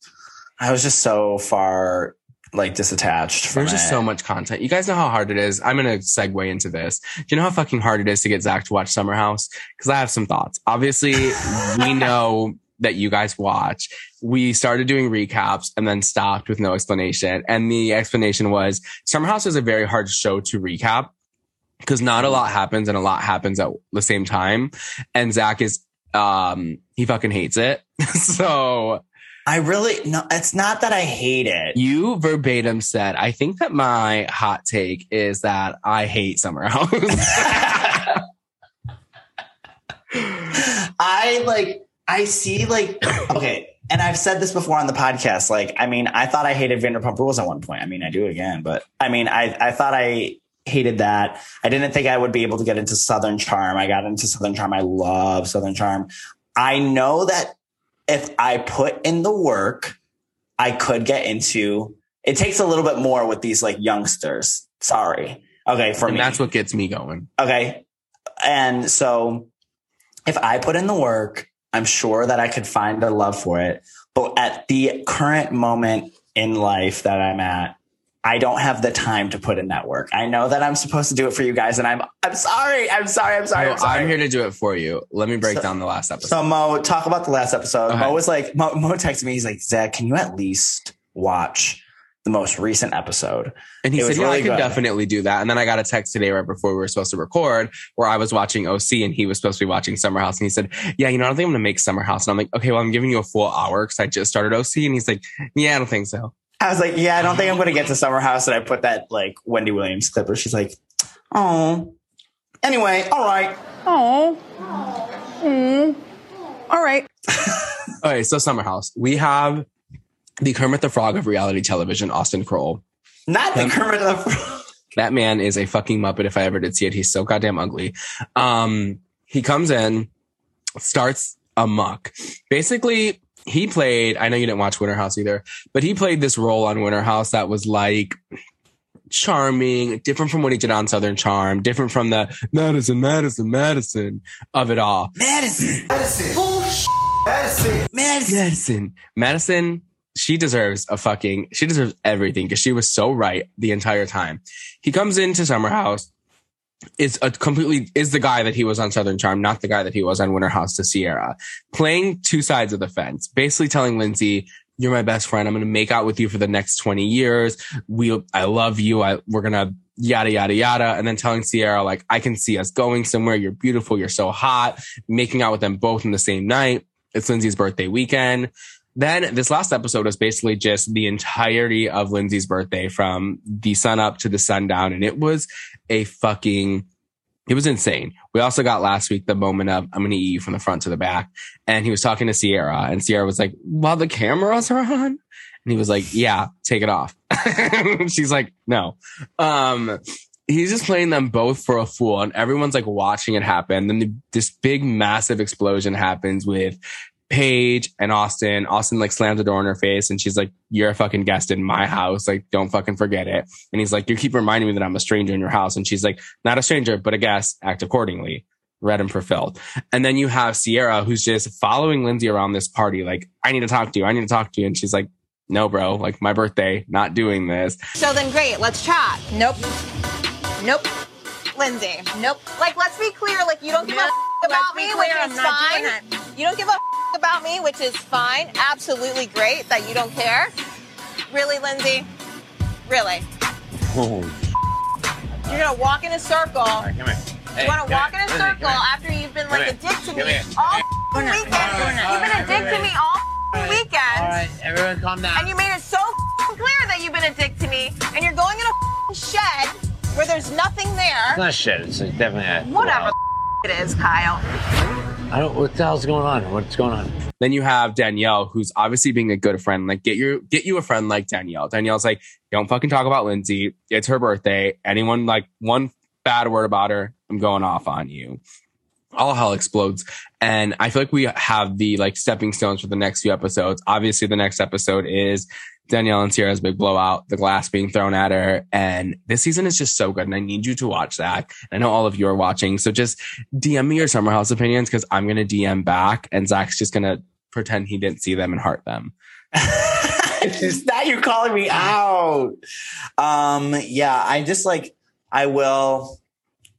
I was just so far like disattached from There's just it. so much content. You guys know how hard it is. I'm going to segue into this. Do you know how fucking hard it is to get Zach to watch Summer House? Because I have some thoughts. Obviously, we know that you guys watch. We started doing recaps and then stopped with no explanation. And the explanation was Summer House is a very hard show to recap because not a lot happens and a lot happens at the same time. And Zach is, um, he fucking hates it. so I really no. It's not that I hate it. you verbatim said, I think that my hot take is that I hate Summer House. I like. I see like okay, and I've said this before on the podcast. Like, I mean, I thought I hated Vanderpump Rules at one point. I mean, I do again, but I mean, I I thought I hated that. I didn't think I would be able to get into Southern Charm. I got into Southern Charm. I love Southern Charm. I know that if I put in the work, I could get into. It takes a little bit more with these like youngsters. Sorry. Okay, for and me. that's what gets me going. Okay. And so if I put in the work, I'm sure that I could find a love for it. But at the current moment in life that I'm at, I don't have the time to put in that work. I know that I'm supposed to do it for you guys, and I'm I'm sorry. I'm sorry. I'm sorry. No, I'm, sorry. I'm here to do it for you. Let me break So- down the last episode. So Mo, talk about the last episode. Okay. Mo was like, Mo, Mo texted me. He's like, Zach, can you at least watch the most recent episode? and he it said, Yeah, I really can good. definitely do that. And then I got a text today right before we were supposed to record where I was watching OC and he was supposed to be watching Summer House. And he said, Yeah, you know, I don't think I'm going to make Summer House. And I'm like, Okay, well, I'm giving you a full hour because I just started OC. And he's like, Yeah, I don't think so. I was like, yeah, I don't think I'm going to get to Summer House. And I put that like Wendy Williams clip where she's like, oh, Anyway, all right. Oh. Mm. All right. Okay, so Summer House. We have the Kermit the Frog of reality television, Austen Kroll. Not the Kermit the Frog. That man is a fucking muppet. If I ever did see it, he's so goddamn ugly. Um, he comes in, starts amok. Basically, he played. I know you didn't watch Winter House either, but he played this role on Winter House that was like charming, different from what he did on Southern Charm, different from the Madison, Madison, Madison of it all. Madison. Madison. Madison. Madison. Madison, she deserves a fucking, she deserves everything because she was so right the entire time. He comes into Summer House, is a completely, is the guy that he was on Southern Charm, not the guy that he was on Winter House to Ciara, playing two sides of the fence, basically telling Lindsay, you're my best friend. I'm going to make out with you for the next 20 years. We, I love you. I, we're going to yada, yada, yada. And then telling Ciara, like, I can see us going somewhere. You're beautiful. You're so hot. Making out with them both in the same night. It's Lindsay's birthday weekend. Then this last episode was basically just the entirety of Lindsay's birthday from the sun up to the sundown. And it was a fucking, it was insane. We also got last week the moment of, I'm to eat you from the front to the back. And he was talking to Ciara and Ciara was like, while the cameras are on. And he was like, yeah, take it off. She's like, no. Um, he's just playing them both for a fool and everyone's like watching it happen. Then the, this big massive explosion happens with Paige and Austen. Austen like slams the door in her face and she's like, You're a fucking guest in my house. Like, don't fucking forget it. And he's like, You keep reminding me that I'm a stranger in your house. And she's like, Not a stranger, but a guest. Act accordingly. Read and fulfilled. And then you have Ciara who's just following Lindsay around this party. Like, I need to talk to you. I need to talk to you. And she's like, No, bro, like my birthday, not doing this. So then great, let's chat. Nope. Nope. Lindsay. Nope. Like, let's be clear, like, you don't give Nope. a about me, clear, which I'm fine. You don't give a about me, which is fine. Absolutely great that you don't care. Really, Lindsay? Really? You're gonna walk in a circle. Come here. You wanna walk in a circle after you've been like a dick to me here. all here. weekend. Right, You've been a right, dick to me all weekend. All right, everyone calm down. And you made it so clear that you've been a dick to me, and you're going in a shed where there's nothing there. It's not shit. It's definitely a Whatever it is, Kyle. I don't. What the hell's going on? What's going on? Then you have Danielle, who's obviously being a good friend. Like, get your get you a friend like Danielle. Danielle's like, don't fucking talk about Lindsay. It's her birthday. Anyone like one bad word about her, I'm going off on you. All hell explodes. And I feel like we have the like stepping stones for the next few episodes. Obviously, the next episode is Danielle and Ciara's big blowout, the glass being thrown at her. And this season is just so good. And I need you to watch that. I know all of you are watching. So just DM me your summer house opinions because I'm going to DM back and Zach's just going to pretend he didn't see them and heart them. now you're calling me out. Um, yeah, I just like I will.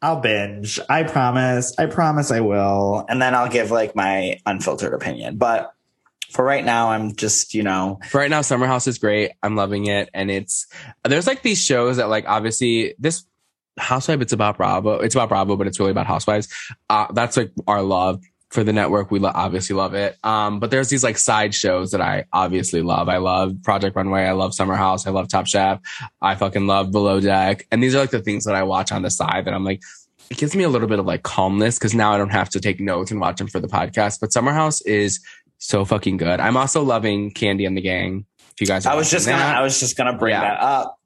I'll binge. I promise. I promise I will. And then I'll give like my unfiltered opinion. But for right now, I'm just, you know, For right now, Summer House is great. I'm loving it. And it's, there's like these shows that like, obviously this housewife, it's about Bravo. It's about Bravo, but it's really about housewives. Uh, that's like our love for the network. We lo- obviously love it. Um, but there's these like side shows that I obviously love. I love Project Runway. I love Summer House. I love Top Chef. I fucking love Below Deck. And these are like the things that I watch on the side that I'm like, it gives me a little bit of like calmness because now I don't have to take notes and watch them for the podcast. But Summer House is so fucking good. I'm also loving Candy and the Gang. If you guys, I was just gonna. I was just gonna bring Yeah. that up.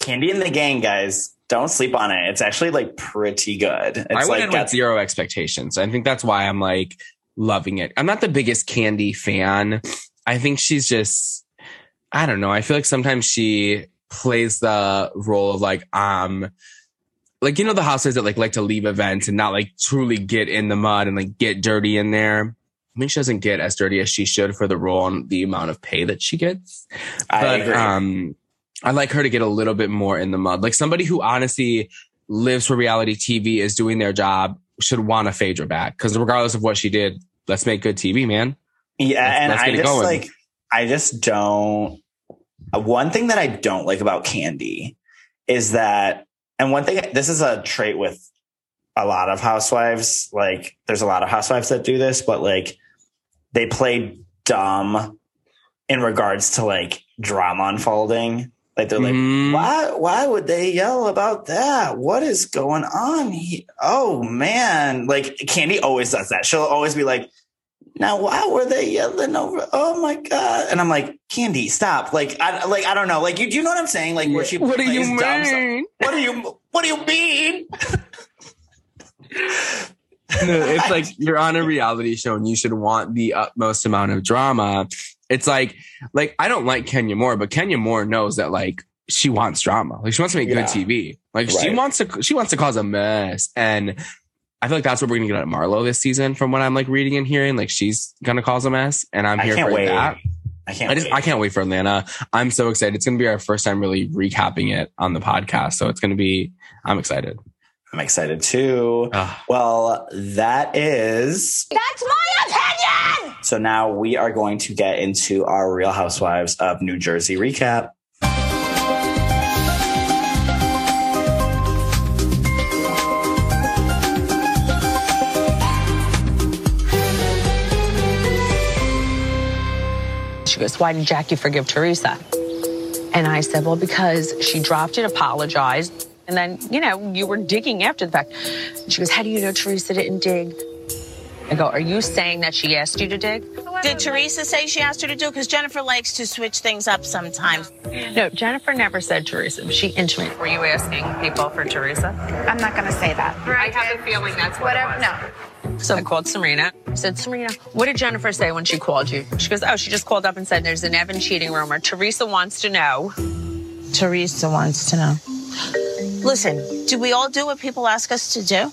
Candy and the Gang, guys, don't sleep on it. It's actually like pretty good. It's I went like in with zero expectations. I think that's why I'm like loving it. I'm not the biggest Candy fan. I think she's just, I don't know. I feel like sometimes she plays the role of like, um, like you know the housewives that like like to leave events and not like truly get in the mud and like get dirty in there. I mean, she doesn't get as dirty as she should for the role and the amount of pay that she gets. I agree. um I like her to get a little bit more in the mud. Like somebody who honestly lives for reality TV is doing their job should want to fade her back because regardless of what she did, let's make good TV, man. Yeah, Let's- and let's I just going. like I just don't uh, one thing that I don't like about Candy is that and one thing this is a trait with a lot of housewives, like there's a lot of housewives that do this, but like they play dumb in regards to like drama unfolding. Like they're like, mm-hmm. why why would they yell about that? What is going on? Oh man. Like Candy always does that. She'll always be like, now why were they yelling over? Oh my god! And I'm like, Candy, stop! Like, I like I don't know. Like, you do you know what I'm saying? Like, where she What do you plays dumb stuff. mean? What do you What do you mean? No, it's like you're on a reality show and you should want the utmost amount of drama. It's like, like I don't like Kenya Moore, but Kenya Moore knows that like she wants drama. Like she wants to make Yeah. good TV. Like she wants to, she wants to cause a mess. And I feel like that's what we're gonna get at Marlo this season, from what I'm like reading and hearing. Like she's gonna cause a mess, and I'm I here can't for wait. that. I can't. I just wait. I can't wait for Atlanta. I'm so excited. It's gonna be our first time really recapping it on the podcast, so it's gonna be. I'm excited. I'm excited too. Ugh. Well, that is That's my opinion! So. Now we are going to get into our Real Housewives of New Jersey recap. She goes, Why did Jackie forgive Teresa? And I said, Well, because she dropped it, apologized. And then, you know, you were digging after the fact. She goes, How do you know Teresa didn't dig? I go, Are you saying that she asked you to dig? Did Teresa say she asked her to do? Because Jennifer likes to switch things up sometimes. No, Jennifer never said Teresa. She intimated. Were you asking people for Teresa? I'm not going to say that. I have a feeling that's what Whatever. No. So I called Serena. I said, Serena, what did Jennifer say when she called you? She goes, Oh, she just called up and said there's an Evan cheating rumor. Teresa wants to know. Teresa wants to know. Listen, do we all do what people ask us to do?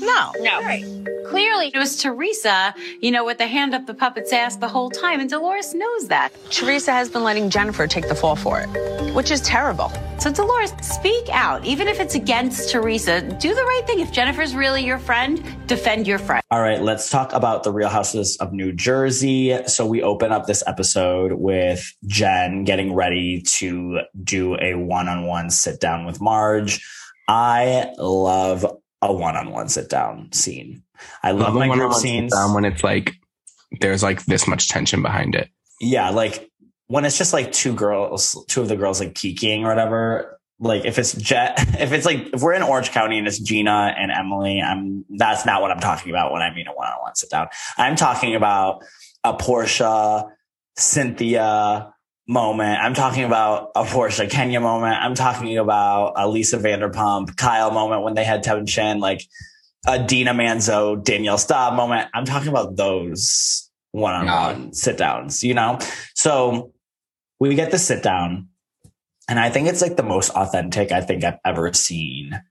No. No. Right. Clearly, it was Teresa, you know, with the hand up the puppet's ass the whole time, and Dolores knows that. Teresa has been letting Jennifer take the fall for it, which is terrible. So, Dolores, speak out. Even if it's against Teresa, do the right thing. If Jennifer's really your friend, defend your friend. All right, let's talk about the Real Houses of New Jersey. So we open up this episode with Jen getting ready to do a one-on-one sit down with Marge. I love a one-on-one sit down scene. I love my group scenes. when it's like there's like this much tension behind it. Yeah, like when it's just like two girls, two of the girls like peeking or whatever. Like if it's Jet, if it's like if we're in Orange County and it's Gina and Emily, I'm that's not what I'm talking about when I mean a one-on-one sit down. I'm talking about a Porsha, Cynthia moment. I'm talking about a Porsha Kenya moment. I'm talking about a Lisa Vanderpump, Kyle moment when they had Tevin tension, like a Dina Manzo, Danielle Staub moment. I'm talking about those one-on-one sit downs, you know? So we get the sit down and I think it's like the most authentic I think I've ever seen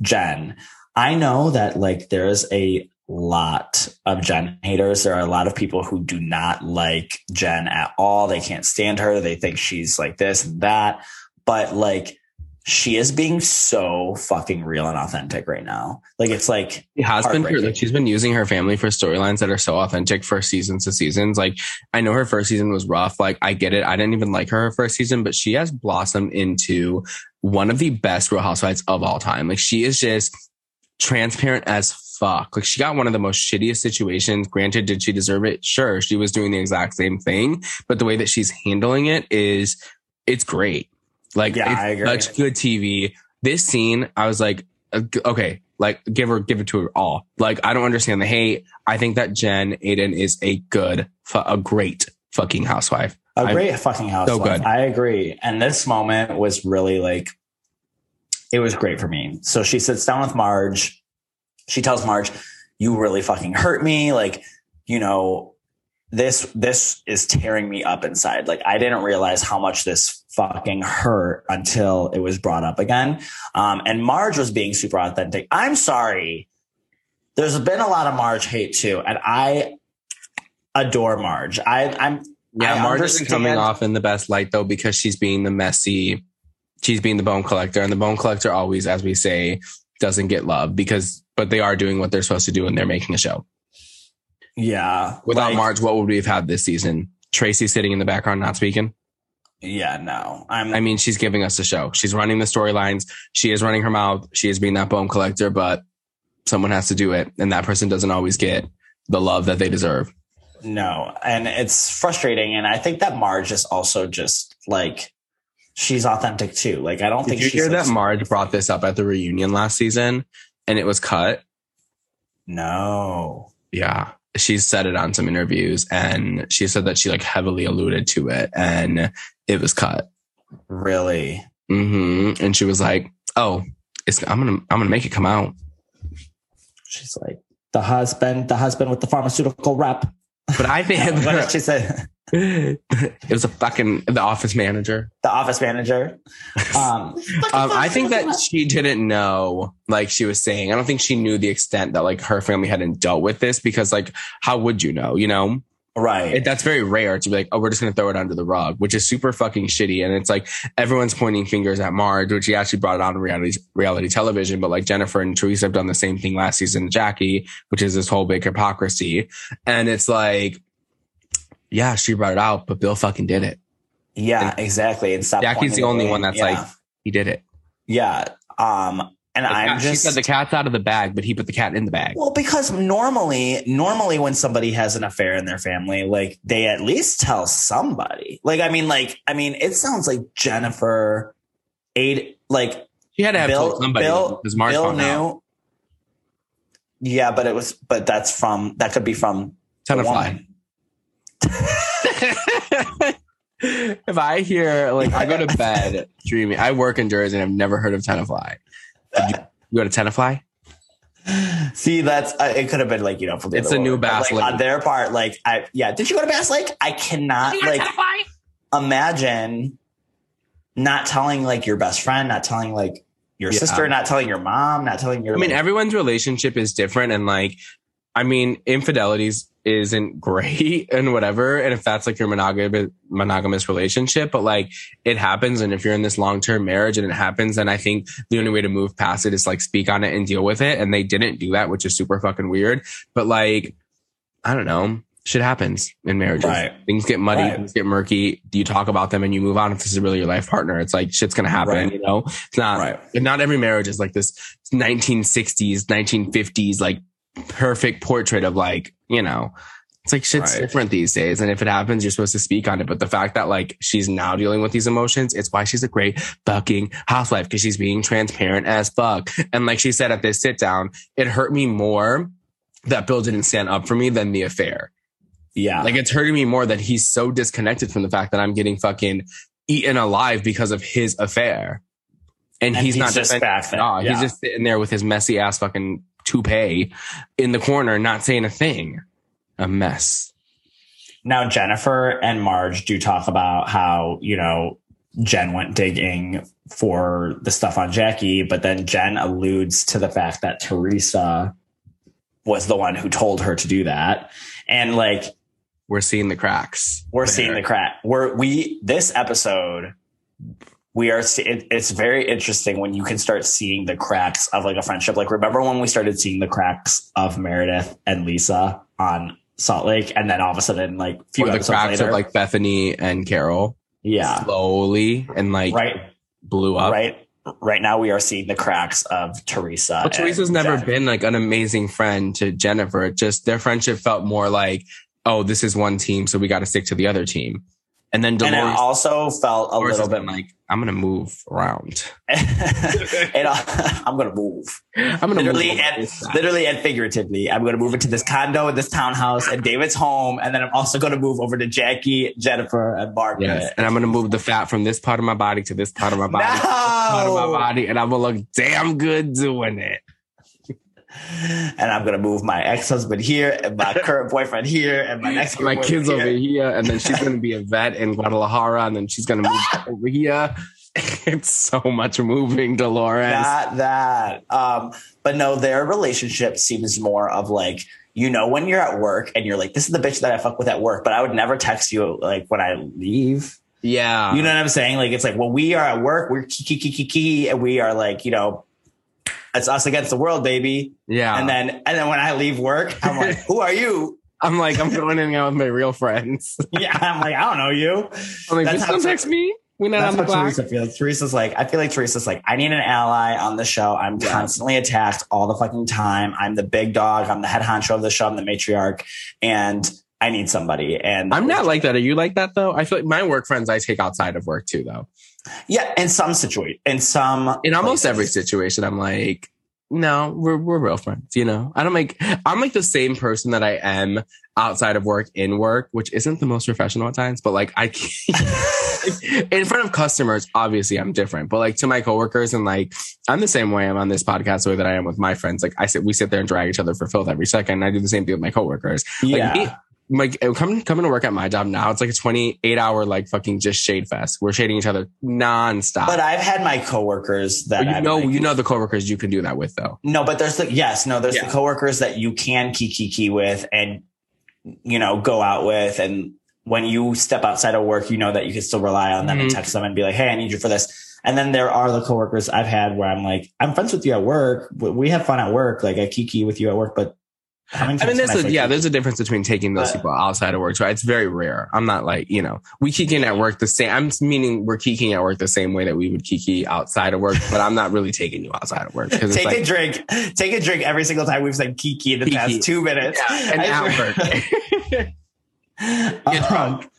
Jen. I know that like there's a lot of Jen haters. There are a lot of people who do not like Jen at all. They can't stand her. They think she's like this and that. But like she is being so fucking real and authentic right now. Like it's like She has been like she's been using her family for storylines that are so authentic for seasons to seasons. Like I know her first season was rough. Like I get it. I didn't even like her her first season, but she has blossomed into one of the best Real Housewives of all time. Like she is just transparent as fuck. Like she got one of the most shittiest situations. Granted, did she deserve it? Sure, she was doing the exact same thing, but the way that she's handling it is it's great. Like Yeah, it's I agree. such good TV. This scene, I was like, uh, okay, like give her, give it to her all. Like I don't understand the hate. I think that Jen Aydin is a good, a great fucking housewife. A great fucking housewife. So good. I agree. And this moment was really like, it was great for me. So she sits down with Marge. She tells Marge, you really fucking hurt me. Like, you know, this, this is tearing me up inside. Like, I didn't realize how much this fucking hurt until it was brought up again. Um, and Marge was being super authentic. I'm sorry. There's been a lot of Marge hate too. And I adore Marge. I, I'm, Yeah, I Marge isn't coming off in the best light though because she's being the messy. She's being the bone collector, and the bone collector always, as we say, doesn't get love because, but they are doing what they're supposed to do, and they're making a show. Yeah. Without like- Marge, what would we have had this season? Tracy sitting in the background, not speaking. Yeah, no. I'm I mean, she's giving us a show. She's running the storylines. She is running her mouth. She is being that bone collector, but someone has to do it, and that person doesn't always get the love that they deserve. no. And it's frustrating. And I think that Marge is also just like she's authentic too. Like I don't Did think you she's hear that Marge brought this up at the reunion last season and it was cut? No. Yeah. She said it on some interviews and she said that she like heavily alluded to it and it was cut. Really? hmm And she was like, "Oh, it's I'm gonna I'm gonna make it come out." She's like the husband, the husband with the pharmaceutical rep. But I think what did she say? It was a fucking the office manager. The office manager. Um, Um, I think that she didn't know, like she was saying. I don't think she knew the extent that like her family hadn't dealt with this because, like, how would you know? You know, right. It, that's very rare to be like, oh, we're just gonna throw it under the rug, which is super fucking shitty. And it's like everyone's pointing fingers at Marge, which he actually brought it on reality reality television. But like Jennifer and Teresa have done the same thing last season, to Jackie, which is this whole big hypocrisy. And it's like, yeah, she brought it out, but Bill fucking did it. yeah, exactly. And stop Jackie's the only blame. one that's Yeah. like, he did it. yeah. Um, and The I'm cat- she just said the cat's out of the bag, but he put the cat in the bag. Well, because normally, normally when somebody has an affair in their family, like they at least tell somebody. Like, I mean, like, I mean, it sounds like Jennifer ate like She had to have Bill. told somebody Bill, because Marge Bill knew. out. Yeah, but it was, but that's from that could be from Ten of woman. if I hear like I go to bed dreaming, I work in Jersey and I've never heard of Tenafly. Did you, you go to Tenafly? See, that's uh, it. Could have been like you know from the It's other a new Bass like, Lake. on their part. Like, I yeah. Did you go to Bass Lake? I cannot like imagine not telling like your best friend, not telling like your Yeah. sister, not telling your mom, not telling your. I mean, like, everyone's relationship is different, and like, I mean, infidelities isn't great and whatever. And if that's like your monogamous monogamous relationship, but like it happens, and if you're in this long term marriage and it happens, then I think the only way to move past it is like speak on it and deal with it. And they didn't do that, which is super fucking weird. But like, I don't know. Shit happens in marriages. Right. Things get muddy, Right. things get murky. You talk about them and you move on if this is really your life partner. It's like shit's gonna happen, Right. you know? It's not Right. not every marriage is like this 1960s, 1950s, like perfect portrait of like, you know, it's like shit's Right. different these days. And if it happens, you're supposed to speak on it. But the fact that like she's now dealing with these emotions, it's why she's a great fucking housewife because she's being transparent as fuck. And like she said at this sit down, it hurt me more that Bill didn't stand up for me than the affair. yeah, Like it's hurting me more that he's so disconnected from the fact that I'm getting fucking eaten alive because of his affair. And, And he's, he's not just defending back it there. at all. Yeah. He's just sitting there with his messy ass fucking toupee in the corner, not saying a thing. A mess. Now, Jennifer and Marge do talk about how, you know, Jen went digging for the stuff on Jackie, but then Jen alludes to the fact that Teresa was the one who told her to do that. And like, We're seeing the cracks. we're there. seeing the crack. We're, we, this episode, we are, it, it's very interesting when you can start seeing the cracks of like a friendship. Like, remember when we started seeing the cracks of Meredith and Lisa on Salt Lake? And then all of a sudden, like, a few Or the cracks later, of like Bethany and Carole yeah. slowly and like right blew up. right right now we are seeing the cracks of teresa But Teresa's never been like an amazing friend to Jennifer. Just their friendship felt more like, oh, this is one team, so we got to stick to the other team. And then and it also felt a Dolores little bit like, I'm gonna move around. it, i'm gonna move I'm gonna literally move and literally and figuratively i'm gonna move into this condo in this townhouse and david's home and then i'm also gonna move over to jackie jennifer and Barbara. Yes, and I'm gonna move the fat from this part of my body to this part of my body, this part of my body, and I'm gonna look damn good doing it. And i'm gonna move my ex-husband here and my current boyfriend here and my next My kids boyfriend over here, and then she's gonna be a vet in Guadalajara, and then she's gonna move over here. It's so much moving, Dolores. Not that. Um, but no, their relationship seems more of like, you know, when you're at work and you're like, this is the bitch that I fuck with at work, but I would never text you like when I leave. yeah, You know what I'm saying? Like, it's like, when we are at work, we're kiki kiki kiki, and we are like, you know, it's us against the world, baby. yeah. And then, and then when I leave work, I'm like, who are you? I'm like, I'm going in and out with my real friends. Yeah, I'm like, I don't know you. I'm like, That's just text me. We're not on the block. Teresa feels. Teresa's like, I feel like Teresa's like, I need an ally on the show. I'm Yeah. constantly attacked all the fucking time. I'm the big dog. I'm the head honcho of the show. I'm the matriarch, and I need somebody. And I'm not like that. Are you like that though? I feel like my work friends I take outside of work too, though. Yeah, in some situation, in some, In almost places. every situation, I'm like, no, we're we're real friends. You know, I don't make. I'm like the same person that I am outside of work in work, which isn't the most professional at times. But like, I in front of customers, obviously I'm different. But like to my coworkers and like, I'm the same way I'm on this podcast the way that I am with my friends. Like I sit, we sit there and drag each other for filth every second. And I do the same thing with my coworkers. Yeah. Like, me- like coming coming to work at my job now, it's like a 28 hour like fucking just shade fest. We're shading each other nonstop. but I've had my coworkers that you I'm know, like- you know the coworkers you can do that with though. No, but there's the yes, no, there's Yeah. the coworkers that you can kiki key with and you know go out with, and when you step outside of work, you know that you can still rely on them and Mhm. text them and be like, "Hey, I need you for this." And then there are the coworkers I've had where I'm like, "I'm friends with you at work. We have fun at work. Like I kiki with you at work, but." How many I mean, times there's a, yeah, there's a difference between taking those But- people outside of work. So it's very rare. I'm not like, you know, we kiki at work the same. I'm meaning we're kicking at work the same way that we would kiki outside of work, but I'm not really taking you outside of work because Take it's a like, drink. Take a drink every single time we've said kiki in the Kiki. past two minutes. Yeah, and I at swear. Get drunk.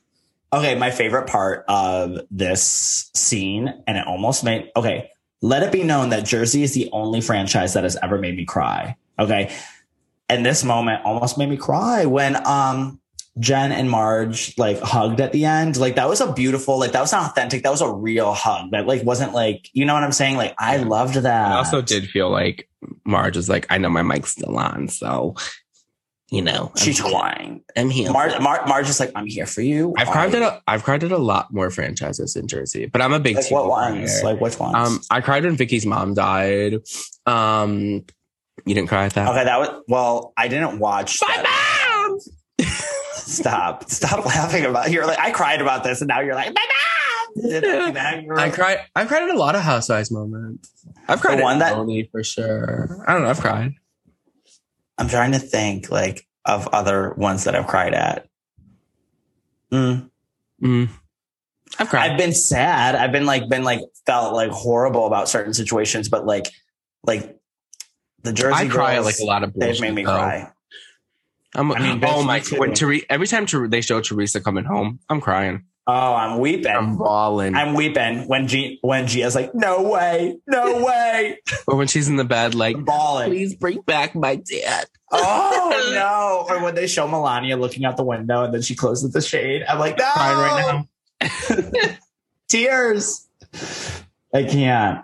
Um, okay, my favorite part of this scene, and it almost made okay. Let it be known that Jersey is the only franchise that has ever made me cry. Okay. And this moment almost made me cry when um Jen and Marge like hugged at the end. Like that was a beautiful, like that was an authentic, that was a real hug. That like wasn't like, you know what I'm saying? Like I loved that. I also did feel like Marge was like, I know my mic's still on, so you know, I'm She's crying. I'm here. Marge, Mar- Marge is like, I'm here for you. I've I- cried at a, I've cried at a lot more franchises in Jersey, but I'm a big like what ones? Like which ones? Um, I cried when Vicki's mom died. Um, you didn't cry at that. Okay, that was well. I didn't watch. that. Stop! Stop laughing about. You're like I cried about this, and now you're like my mom. I do that? You're I like- cried. I've cried at a lot of housewives moments. I've cried The at one that- Tony for sure. I don't know. I've cried. I'm trying to think like of other ones that I've cried at. Mm. Mm. I've cried. I've been sad. I've been like been like felt like horrible about certain situations, but like like the Jersey. I cry Girls, like a lot of They've made me though. cry. I'm, I mean, oh my! too. When Therese, every time they show Teresa coming home, I'm crying. Oh, I'm weeping. I'm I'm, weeping when G when Gia's like, no way, no way, or when she's in the bed, like, I'm bawling. please bring back my dad. Oh no! Or when they show Milania looking out the window and then she closes the shade, I'm like, no, Crying right now. tears. I can't.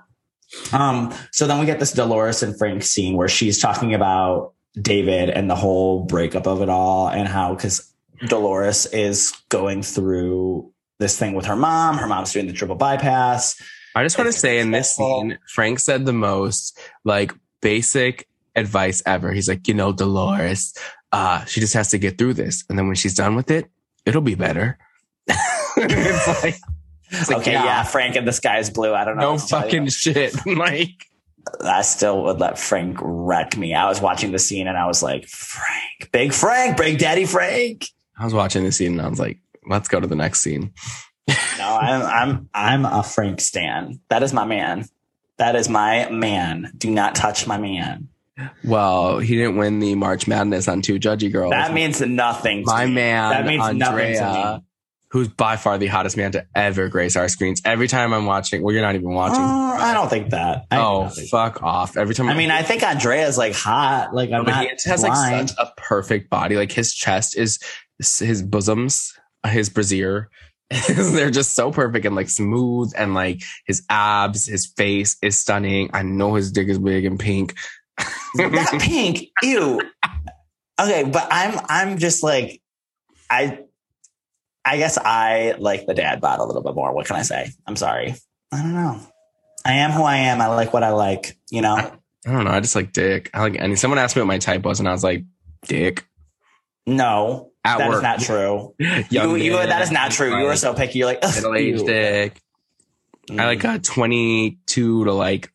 Um, so then we get this Dolores and Frank scene where she's talking about David and the whole breakup of it all and how because Dolores is going through this thing with her mom. Her mom's doing the triple bypass. I just want to say in this scene, Frank said the most like basic advice ever. He's like, you know, Dolores, uh, she just has to get through this. And then when she's done with it, it'll be better. it's like, like, okay, yeah. Frank and the sky is blue. I don't know. no what to tell you. fucking shit. Mike. I still would let Frank wreck me. I was watching the scene and I was like, Frank, big Frank, big daddy Frank. I was watching the scene and I was like, let's go to the next scene. No, I'm I'm I'm a Frank Stan. That is my man. That is my man. Do not touch my man. Well, he didn't win the March Madness on two judgy girls. That means nothing. To my man, That means nothing to me. Who's by far the hottest man to ever grace our screens. Every time I'm watching, well, you're not even watching. Uh, I don't think that. I oh, think- fuck off! Every time I mean, I think Andrea's like hot. Like I'm but not he has like such a perfect body. Like his chest is his bosoms, his brassiere. They're just so perfect and like smooth and like his abs, his face is stunning. I know his dick is big and pink. that pink. Ew. Okay, but I'm I'm just like I I guess I like the dad bod a little bit more. What can I say? I'm sorry. I don't know. I am who I am. I like what I like, you know? I don't know. I just like dick. I like any. Someone asked me what my type was, and I was like, dick. No. At that is work. not true. You, you, that is not true. You were so picky. You're like, middle aged ew." dick. I like a 22 to like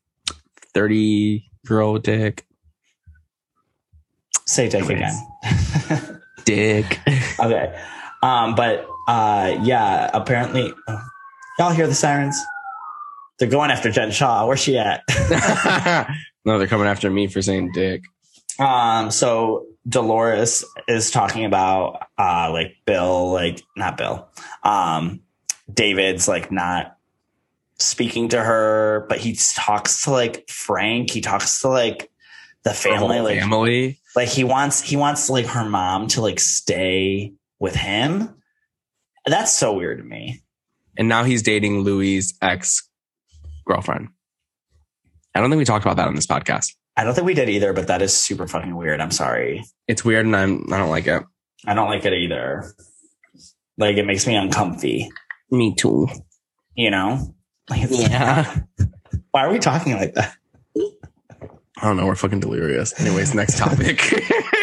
30 year old dick. say dick Anyways. again. Dick. okay. Um, but uh yeah, apparently oh, y'all hear the sirens? They're going after Jen Shah. Where's she at? no, they're coming after me for saying dick. Um, so Dolores is talking about uh like Bill, like not Bill, um, David's like not speaking to her, but he talks to like Frank. He talks to like the family. Like, family. like he wants he wants like her mom to like stay with him. That's so weird to me. And now he's dating Louis' ex girlfriend. I don't think we talked about that on this podcast. I don't think we did either, but that is super fucking weird. I'm sorry. It's weird and I'm I don't like it. I don't like it either. Like it makes me uncomfy, Me too. you know? Like, Yeah. Why are we talking like that? I don't know. We're fucking delirious. Anyways, next topic.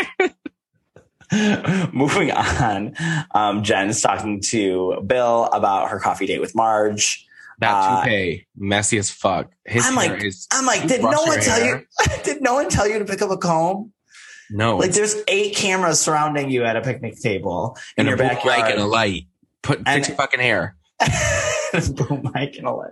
Moving on, um, Jen's talking to Bill about her coffee date with Marge. that Uh, toupee, messy as fuck. His I'm like, is I'm like, did no one tell hair? you? Did no one tell you to pick up a comb? no, Like, there's eight cameras surrounding you at a picnic table in in your a boom backyard. mic and a light. Put And- fix your fucking hair. boom mic and a light.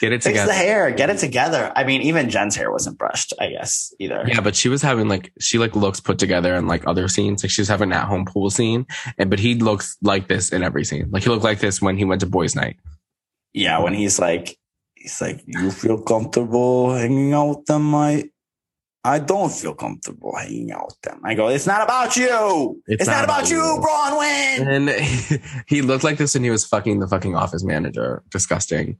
Get it Fix the hair. Get it together. I mean, even Jen's hair wasn't brushed. I guess either. Yeah, but she was having like she like looks put together in like other scenes. Like she was having an at home pool scene, and but he looks like this in every scene. Like he looked like this when he went to boys' night. yeah, when he's like, he's like, you feel comfortable hanging out with them? I, I don't feel comfortable hanging out with them. I go, it's not about you. It's, not, about, you, Bronwyn. And he, he looked like this when he was fucking the fucking office manager. Disgusting.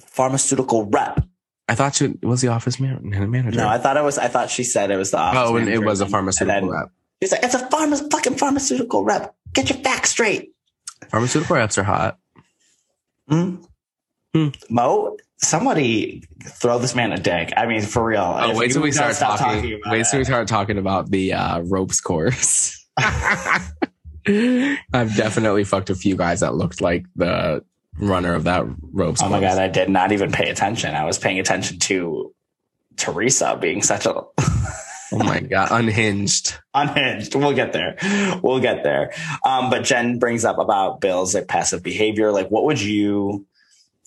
Pharmaceutical rep. I thought she was the office man, manager. No, I thought it was. I thought she said it was the. office oh, and it was a pharmaceutical rep. He's like, it's a pharma, fucking pharmaceutical rep. Get your facts straight. Pharmaceutical reps are hot. Hmm? Hmm. Mo, somebody throw this man a dick. I mean, for real. Oh, If wait till we start talking. about wait till we start talking about the uh, ropes course. I've definitely fucked a few guys that looked like the runner of that ropes. Oh my course. god, I did not even pay attention. I was paying attention to Teresa being such a Oh my god, unhinged. unhinged. We'll get there. We'll get there. Um, but Jen brings up about Bill's like passive behavior. Like, what would you?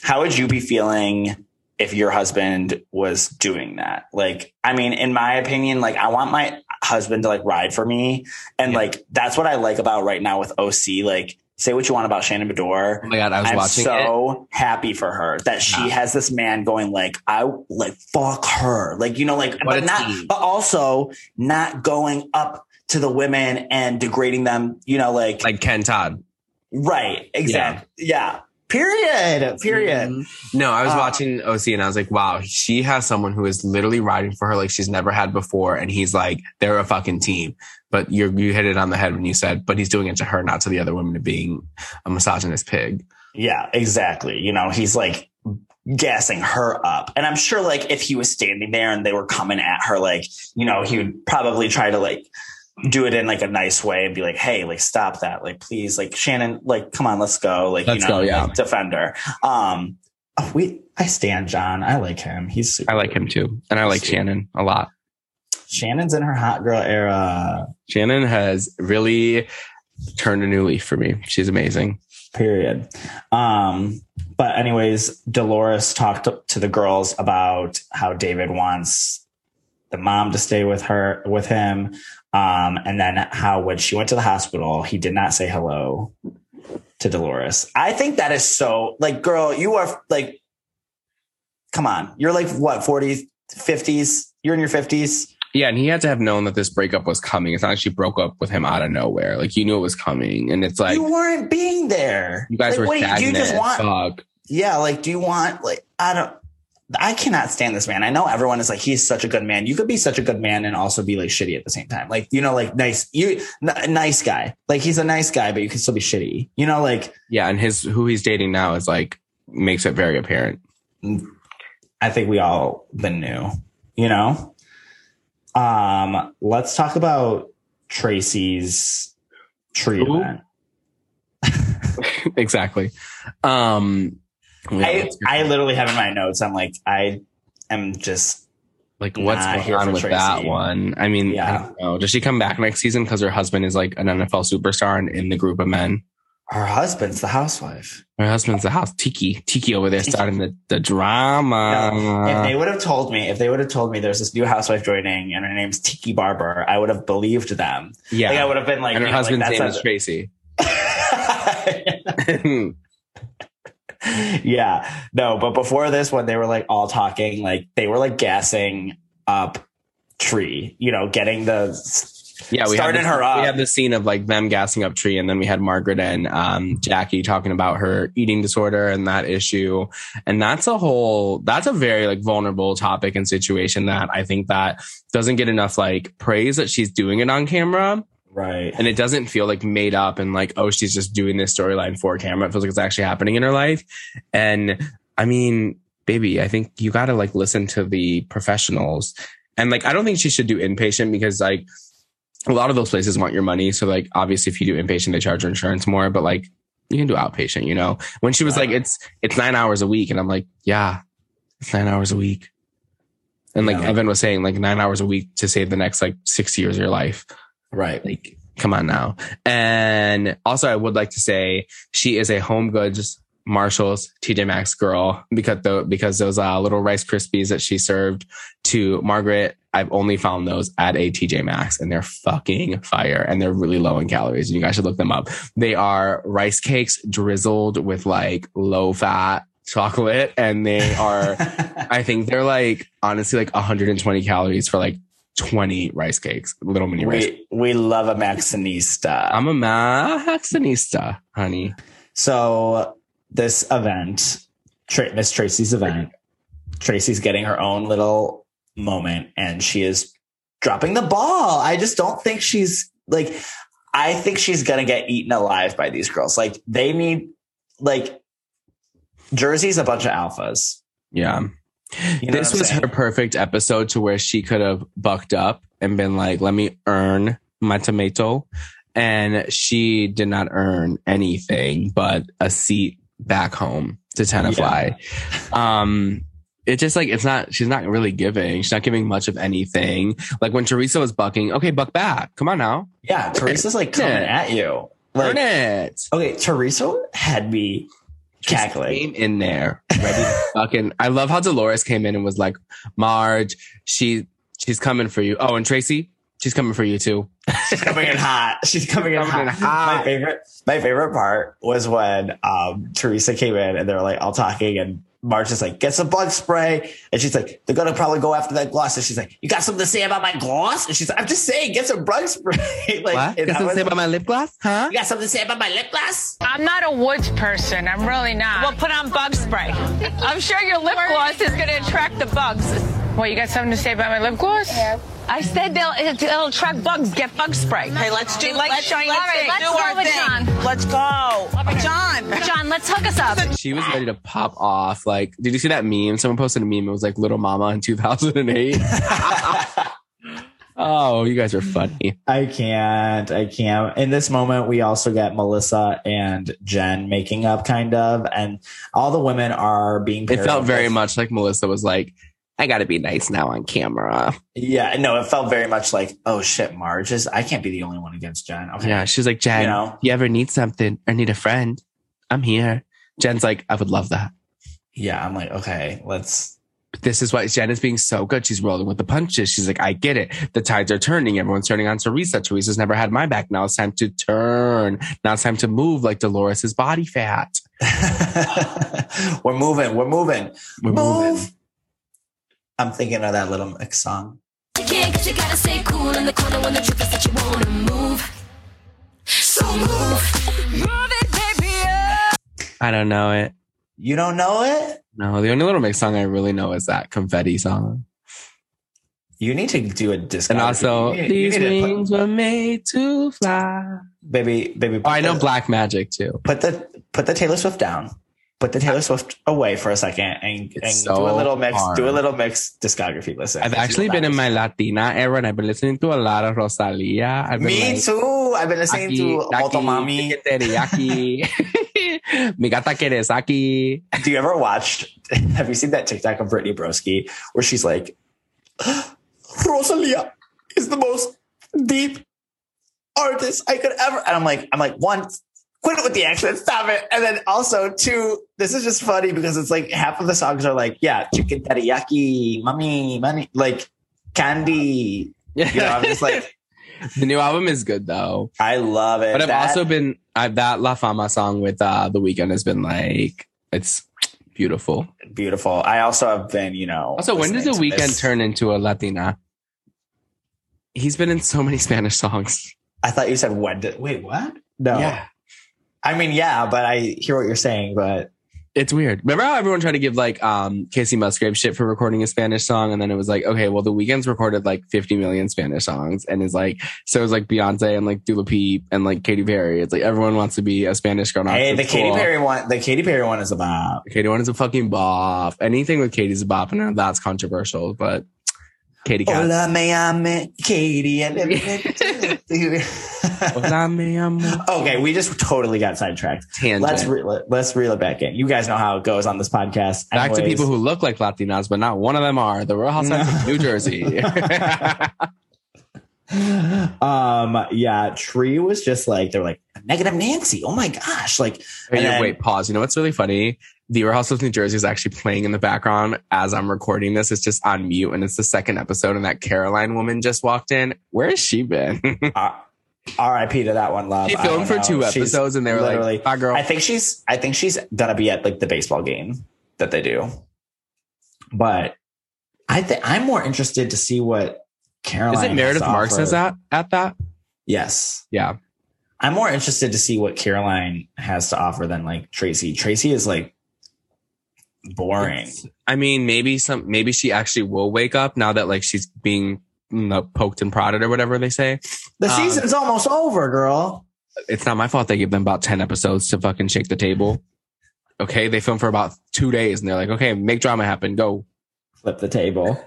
How would you be feeling if your husband was doing that? Like, I mean, in my opinion, like I want my husband to like ride for me, and Yeah. like that's what I like about right now with OC. Like, say what you want about Shannon Beador. Oh my god, I was I'm watching it. so happy for her that she Yeah. has this man going like I like fuck her like you know like What but not but also not going up to the women and degrading them you know like, Like Ken Todd. right exactly yeah, period period Mm-hmm. No, I was Uh, watching OC and I was like, wow, she has someone who is literally riding for her like she's never had before. And he's like, they're a fucking team. But you you hit it on the head when you said, but he's doing it to her, not to the other women, to being a misogynist pig. yeah exactly you know he's like gassing her up and I'm sure like if he was standing there and they were coming at her like you know he would probably try to like do it in like a nice way and be like, hey, like stop that. Like please, like Shannon, like come on, let's go. Like Let's you know, go, yeah. like, defend her. Um oh, we I stand John. I like him. He's super I like him too. And I like Sweet. Shannon a lot. Shannon's in her hot girl era. Shannon has really turned a new leaf for me. She's amazing. Period. Um, but anyways, Dolores talked to the girls about how David wants the mom to stay with her with him. Um, and then how when she went to the hospital, he did not say hello to Dolores. I think that is so like, girl, you are like, come on, you're like what, 40s, 50s? You're in your 50s. Yeah, and he had to have known that this breakup was coming. It's not like she broke up with him out of nowhere. Like you knew it was coming. And it's like you weren't being there. you guys Like, were what do you, do you just want Fuck. yeah, like, do you want like I don't I cannot stand this man. I know everyone is like he's such a good man. You could be such a good man and also be like shitty at the same time. Like you know, like nice you n- nice guy. Like he's a nice guy, but you can still be shitty. You know, like Yeah, and his who he's dating now is like makes it very apparent. I think we all been new. You know. Um, let's talk about Tracy's treatment. exactly. Um yeah, I I literally have in my notes. I'm like I am just like what's going on with Tracy. that one? I mean, I Yeah. don't know. Does she come back next season because her husband is like an NFL superstar and in the group of men? her husband's the housewife. Her husband's the house Tiki. Tiki over there starting the, the drama. No, if they would have told me, if they would have told me there's this new housewife joining and her name's Tiki Barber, I would have believed them. yeah. Like I would have been like, and her you know, like, husband's name is Tracy. yeah. No, but before this, when they were like all talking, like they were like gassing up Tree, you know, getting the Yeah, we the, her up. We had the scene of like them gassing up Tree, and then we had Margaret and um, Jackie talking about her eating disorder and that issue. And that's a whole, that's a very like vulnerable topic and situation that I think that doesn't get enough like praise that she's doing it on camera. Right. And it doesn't feel like made up and like, oh, she's just doing this storyline for camera. It feels like it's actually happening in her life. And I mean, baby, I think you got to like listen to the professionals. And like, I don't think she should do inpatient because like a lot of those places want your money. So like, obviously, if you do inpatient, they charge your insurance more. But like, you can do outpatient. You know, when she was like, it's it's nine hours a week, and I'm like, yeah, it's nine hours a week. And like Yeah. Evan was saying, like nine hours a week to save the next like six years of your life. Right. Like, come on now. And also, I would like to say she is a Home Goods Marshalls TJ Maxx girl because the because those uh, little Rice Krispies that she served to Margaret, I've only found those at a TJ Maxx, and they're fucking fire, and they're really low in calories. And you guys should look them up. They are rice cakes drizzled with like low fat chocolate, and they are. I think they're like honestly like 120 calories for like 20 rice cakes, little mini rice. we we love a Maxinista. I'm a Maxinista, honey. So this event, Tra- Miss Tracy's event, Tracy's getting her own little moment, and she is dropping the ball. I just don't think she's like. I think she's gonna get eaten alive by these girls. Like they need, like Jersey's a bunch of alphas. Yeah. You know this was saying? her perfect episode to where she could have bucked up and been like, let me earn my tomato. And she did not earn anything but a seat back home to Tenafly. Um, it's just like, it's not, she's not really giving. She's not giving much of anything. Like when Teresa was bucking, okay, buck back. Come on now. Yeah, Teresa's like coming Yeah. at you. Earn it. okay, Teresa had me cackling. came in there ready to fucking I love how Dolores came in and was like, Marge, she she's coming for you. Oh, and Tracy, she's coming for you too. She's coming in hot. She's coming in Coming hot. in hot. My favorite, my favorite part was when um, Teresa came in and they were like all talking and Marge is like, get some bug spray. And she's like, they're going to probably go after that gloss. And she's like, you got something to say about my gloss? And she's like, I'm just saying, get some bug spray. like, What? and Got something to say about my lip gloss? Huh? you got something to say about my lip gloss? I'm not a woods person. I'm really not. Well, put on bug spray. I'm sure your lip gloss is going to attract the bugs. Well, you got something to say about my lip gloss? I said they'll, eh, it'll attract bugs. Get bug spray. Hey, let's do. They like let's, shiny let's, things. let's Do go our with thing. John. Let's go, John. John, let's hook us up. She was ready to pop off. Like, did you see that meme? Someone posted a meme. It was like Little Mama in 2008. oh, you guys are funny. I can't. I can't. In this moment, we also get Melissa and Jen making up, kind of, and all the women are being. It felt very with- much like Melissa was like, I gotta be nice now on camera. Yeah, no, it felt very much like, oh shit, Marge is. I can't be the only one against Jen. Okay. Yeah, she's like, Jen, You know? you ever need something or need a friend? I'm here. Jen's like, I would love that. Yeah, I'm like, okay, let's. This is why Jen is being so good. She's rolling with the punches. She's like, I get it. The tides are turning. Everyone's turning on Teresa. Teresa's never had my back. Now it's time to turn. Now it's time to move like Dolores's body fat. we're moving. We're moving. We're Move. moving. I'm thinking of that little mix song. You can't, cause you gotta stay cool in the corner when the truth is that you wanna move. So move. Move it, baby. I don't know it. You don't know it? No, the only Little Mix song I really know is that confetti song. You need to do a disco. And also, You need- you these need put- wings were made to fly. baby, baby. Oh, I know the- Black Magic too. Put the put the Taylor Swift down. Put the Taylor Swift away for a second and, and It's do a little mix. hard. Do a little mix discography. Listen, I've actually been in my. Latina era and I've been listening to a lot of Rosalia. I've Me like, too. I've been listening to Taki, Motomami. teriyaki. Mi gata aquí. Do you ever watch? Have you seen that TikTok of Brittany Broski where she's like, Rosalia is the most deep artist I could ever. And I'm like, I'm like, one, quit it with the accent, stop it. And then also two, this is just funny because it's like half of the songs are like, yeah, chicken teriyaki, mommy, money, like candy. You know, I'm just like, the new album is good though. I love it. But I've That- also been I've that La Fama song with uh The Weeknd has been like It's beautiful. Beautiful. I also have been, you know. Also, when did the Weeknd this- turn into a Latina? He's been in so many Spanish songs. I thought you said when did. Wait, what? No. Yeah. I mean, yeah, but I hear what you're saying, but It's weird. Remember how everyone tried to give like um Kacey Musgrave shit for recording a Spanish song, and then it was like, okay, well, the Weeknd's recorded like 50 million Spanish songs, and is like, so is like Beyonce and like Dua Lipa and like Katy Perry. It's like everyone wants to be a Spanish girl. hey, It's the Katy. Perry one, the Katy Perry one is about. Katy one is a fucking bop. Anything with Katy's a bop, and that's controversial, but Katy got. Hola, me llame Katie. Hola, mi amor. okay, we just totally got sidetracked. Tangent. Let's re- let- let's reel it back in. You guys know how it goes on this podcast. Back to people who look like Latinas, but not one of them are the Real Housewives of New Jersey. um, yeah, Tree was just like they're like negative Nancy. Oh my gosh, like Wait, and then- wait, pause. You know what's really funny? The Real Housewives of New Jersey is actually playing in the background as I'm recording this. It's just on mute, and it's the second episode, and that Caroline woman just walked in. Where has she been? uh, R.I.P. to that one, love. She filmed for know. two She's episodes, and they were like, "Bye, girl." I think she's I think she's gonna be at like the baseball game that they do. But I think I'm more interested to see what Caroline. is it Meredith Marks is at at that? Yes. Yeah. I'm more interested to see what Caroline has to offer than like Tracy. Tracy is like boring. I mean, maybe some, maybe she actually will wake up now that like she's being you know, poked and prodded or whatever they say. The Um, season's almost over, girl. It's not my fault they give them about 10 episodes to fucking shake the table. Okay. They film for about two days and they're like, okay, make drama happen. Go Flip the table.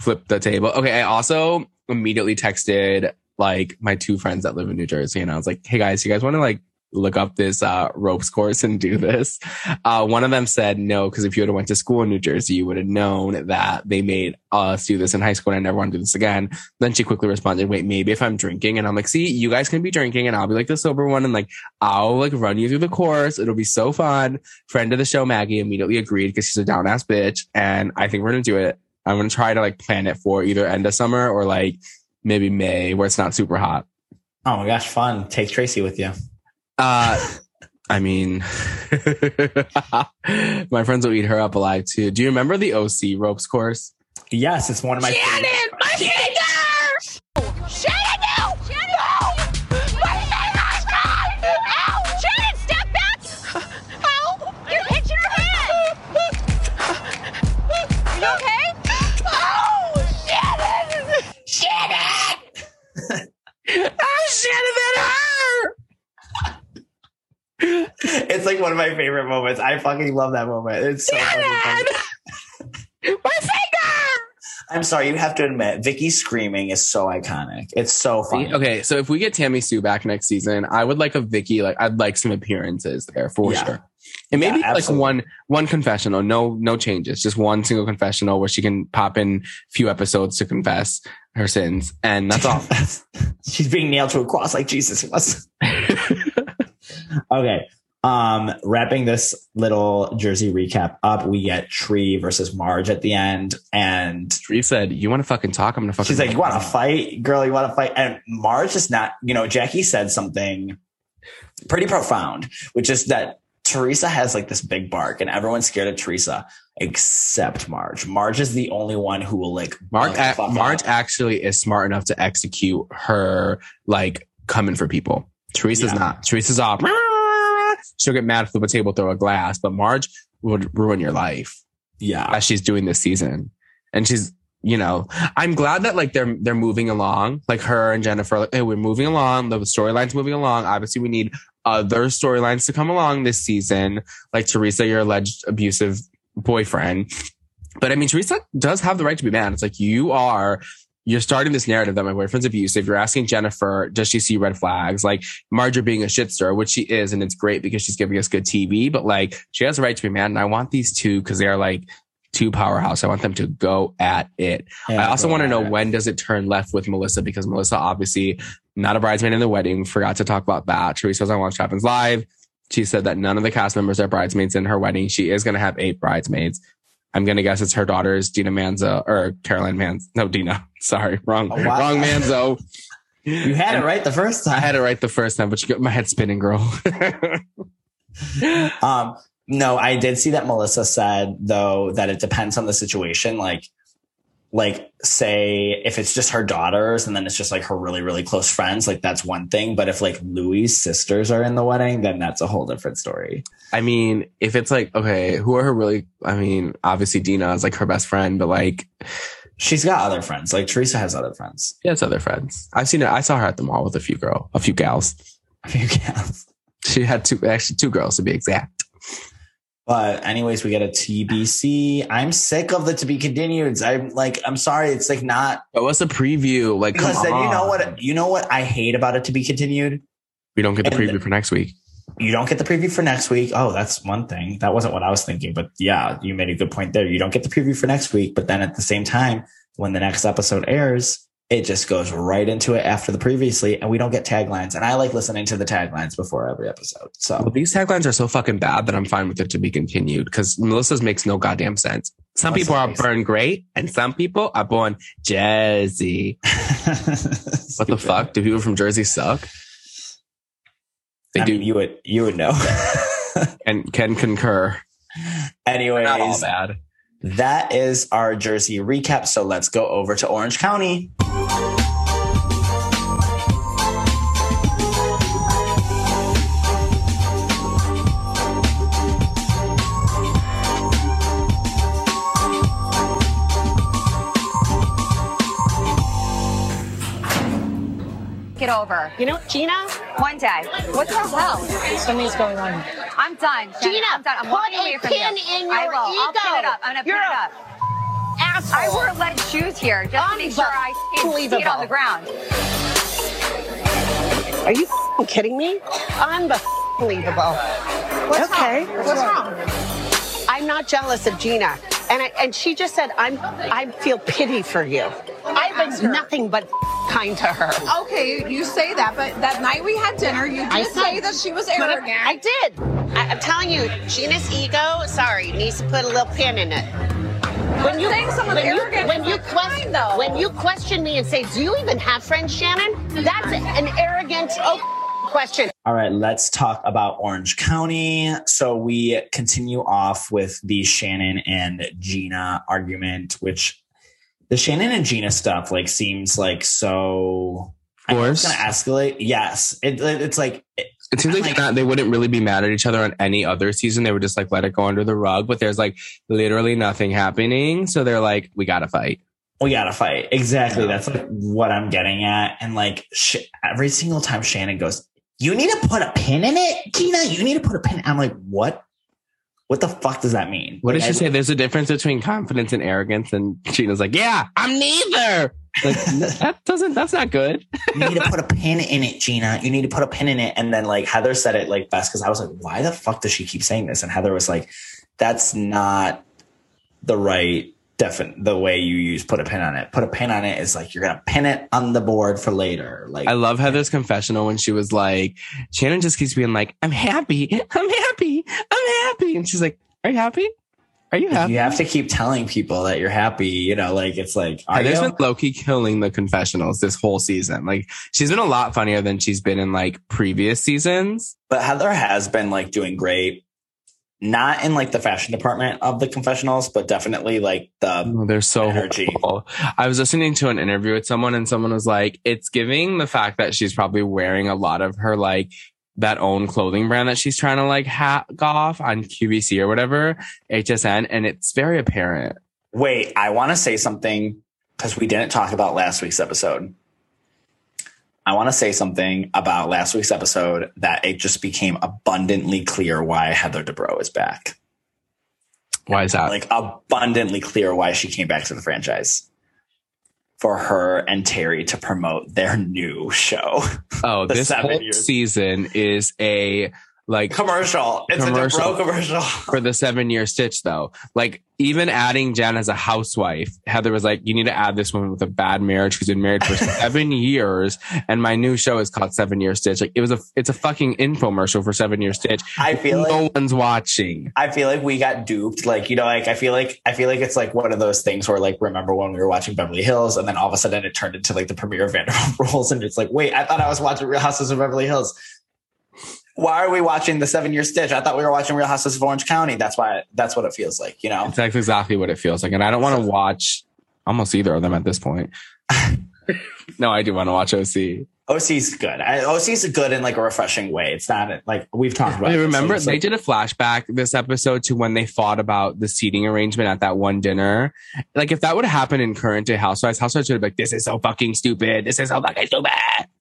flip the table. Okay. I also immediately texted like my two friends that live in New Jersey and I was like, hey guys, you guys want to like look up this uh, ropes course and do this? Uh, one of them said no, because if you had went to school in New Jersey, you would have known that they made us do this in high school and I never want to do this again. Then she quickly responded, wait, maybe if I'm drinking and I'm like, see, you guys can be drinking and I'll be like the sober one and like, I'll like run you through the course. It'll be so fun. Friend of the show, Maggie immediately agreed because she's a down ass bitch. And I think we're to do it. I'm to try to like plan it for either end of summer or like maybe May where it's not super hot. Oh my gosh, fun. Take Tracy with you. Uh, I mean, my friends will eat her up alive too. Do you remember the OC ropes course? Yes, it's one of my favorite. my my favorite moments. I fucking love that moment. It's so fucking funny. My finger! I'm sorry, you have to admit, Vicki screaming is so iconic. It's so funny. Okay, so if we get Tammy Sue back next season, I would like a Vicki. Like, I'd like some appearances there for Yeah. sure. And maybe Yeah, like absolutely. one one confessional, no no changes, just one single confessional where she can pop in a few episodes to confess her sins, and that's all. She's being nailed to a cross like Jesus was. okay. Um, wrapping this little Jersey recap up, we get Tree versus Marge at the end, and Tree said, "You want to fucking talk? I'm gonna fucking." she's like, "You want to fight, girl? You want to fight?" And Marge is not. You know, Jackie said something pretty profound, which is that Teresa has like this big bark, and everyone's scared of Teresa except Marge. Marge is the only one who will like buck a- Marge up. actually is smart enough to execute her like coming for people. Teresa's Yeah. not. Teresa's off. She'll get mad, flip a table, throw a glass, but Marge would ruin your life Yeah, as she's doing this season. And she's, you know, I'm glad that like they're they're moving along. Like her and Jennifer, like, hey, we're moving along. The storyline's moving along. Obviously, we need other storylines to come along this season. Like Teresa, your alleged abusive boyfriend. But I mean, Teresa does have the right to be mad. It's like you are you're starting this narrative that my boyfriend's abusive. You're asking Jennifer, does she see red flags? Like Marjorie being a shitster, which she is, and it's great because she's giving us good TV, but like she has a right to be mad. And I want these two because they are like two powerhouse. I want them to go at it. I also want to know when does it turn left with Melissa because Melissa obviously not a bridesmaid in the wedding. Forgot to talk about that. Teresa was on Watch Happens Live. She said that none of the cast members are bridesmaids in her wedding. She is going to have eight bridesmaids. I'm going to guess it's her daughters, Dina Manzo or Caroline Manzo. No, Dina. Sorry, wrong, Oh, wow. wrong Manzo. You had it right the first time. I had it right the first time, but you got my head spinning, girl. Um, No, I did see that Melissa said though that it depends on the situation. Like, like say if it's just her daughters and then it's just like her really really close friends, like that's one thing. But if like Luis' sisters are in the wedding, then that's a whole different story. I mean, if it's like, okay, who are her really? I mean, obviously Dina is like her best friend, but like, She's got other friends. Like Teresa has other friends. she has other friends. I've seen her. I saw her at the mall with a few girl, a few gals. A few gals. She had two, actually two girls to be exact. But anyways, we get a TBC. I'm sick of the to be continued. I'm like, I'm sorry, it's like not But what's the preview? Like, come because then you know what you know what I hate about it to be continued. We don't get the And- preview for next week. You don't get the preview for next week. Oh, that's one thing. That wasn't what I was thinking, but yeah, you made a good point there. You don't get the preview for next week, but then at the same time, when the next episode airs, it just goes right into it after the previously, and we don't get taglines. And I like listening to the taglines before every episode. So Well, these taglines are so fucking bad that I'm fine with it to be continued because Melissa's makes no goddamn sense. Some Melissa people are born great and some people are born Jersey. What the fuck? Do people from Jersey suck? They I do mean, you would you would know. and can concur. Anyways, Not all bad. That is our Jersey recap. So let's go over to Orange County. Over. You know, Gina, One day. What the hell? something's going on. I'm done. Shannon. Gina, I'm done. I'm put walking a away from pin you. in I your will. I'll pin it up. I'm gonna You're pin it a up. I Asshole. wore lead shoes here just to make sure I can't see it on the ground. Are you f***ing kidding me? Unbelievable. What's okay. wrong? What's wrong? I'm not jealous of Gina. And I, and she just said, I'm I feel pity for you. I've been nothing but kind to her. Okay, you say that, but that night we had dinner, you did I said- say that she was But I- arrogant. I did. I, I'm telling you, Gina's ego, sorry, needs to put a little pin in it. When you when you, arrogant when you question kind, when you question me and say, "Do you even have friends, Shannon?" That's an arrogant oh, question. All right, let's talk about Orange County. So we continue off with the Shannon and Gina argument, which the Shannon and Gina stuff like seems like so. I know it's going to escalate. Yes, it, it's like It seems like, Like- not, they wouldn't really be mad at each other on any other season. They would just like let it go under the rug, but there's like literally nothing happening. So they're like, we gotta fight. we gotta fight. Exactly. That's like what I'm getting at. And like sh- every single time Shannon goes, you need to put a pin in it, Gina. You need to put a pin. I'm like, what? What the fuck does that mean? What did she I- say? There's a difference between confidence and arrogance. And Gina's like, yeah, I'm neither. Like, that doesn't, that's not good. you need to put a pin in it, Gina. You need to put a pin in it. And then like Heather said it like best because I was like, why the fuck does she keep saying this? And Heather was like, that's not the right defin the way you use put a pin on it. Put a pin on it is like you're gonna pin it on the board for later. Like I love Heather's confessional when she was like, Shannon just keeps being like, I'm happy. I'm happy. I'm happy. And she's like, Are you happy? Are you happy? you have to keep telling people that you're happy. You know, like it's like are Heather's you? been low key killing the confessionals this whole season. Like she's been a lot funnier than she's been in like previous seasons. but Heather has been like doing great. Not in like the fashion department of the confessionals, but definitely like the Oh, they're so Energy. horrible. I was listening to an interview with someone and someone was like, it's giving the fact that she's probably wearing a lot of her like that own clothing brand that she's trying to like hack off on QVC or whatever, HSN. And it's very apparent. Wait, I want to say something because we didn't talk about last week's episode. I want to say something about last week's episode that it just became abundantly clear why Heather Dubrow is back. Why is that? Like abundantly clear why she came back to the franchise. For her and Terry to promote their new show. oh, the this seven whole years. season is a like commercial. It's Commercial. a Dubrow commercial. for the seven year stitch though. Like even adding Jen as a housewife, Heather was like, you need to add this woman with a bad marriage who's been married for seven years. And my new show is called Seven Year Stitch. Like it was a, it's a fucking infomercial for Seven Year Stitch. I feel like no one's watching. I feel like we got duped. Like, you know, like I feel like I feel like it's like one of those things where like remember when we were watching Beverly Hills and then all of a sudden it turned into like the premiere of Vanderpump Rules and it's like, wait, I thought I was watching Real Houses of Beverly Hills. Why are we watching the seven year stitch? I thought we were watching Real Houses of Orange County. That's why that's what it feels like, you know? It's like exactly what it feels like. And I don't want to watch almost either of them at this point. no, I do want to watch OC. OC's good. I, OC's good in like a refreshing way. It's not like we've talked about. I remember they did a flashback this episode to when they fought about the seating arrangement at that one dinner. Like if that would happen in current day Housewives, Housewives would have been like, "This is so fucking stupid. This is so fucking stupid."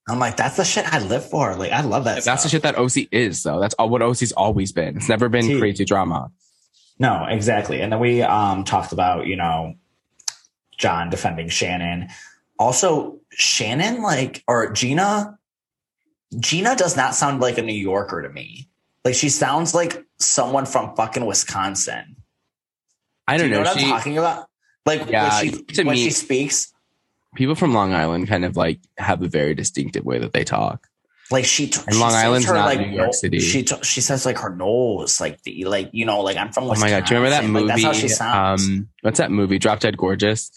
I'm like, that's the shit I live for. Like, I love that. That's the shit that OC is, though. That's all what OC's always been. It's never been See. crazy drama. No, exactly. And then we um talked about, you know, John defending Shannon. Also, Shannon, like, or Gina, Gina does not sound like a New Yorker to me. Like, she sounds like someone from fucking Wisconsin. I Do don't you know, know. what She- I'm talking about? Like, Yeah, when, she, to when me- she speaks, people from Long Island kind of like have a very distinctive way that they talk. like she, t- And Long Island's her, not like, New York City. She t- she says like her nose, like the like you know, like I'm from. Wisconsin. Oh my god, do you remember that movie? Like, that's how she sounds. Um, what's that movie? Drop Dead Gorgeous.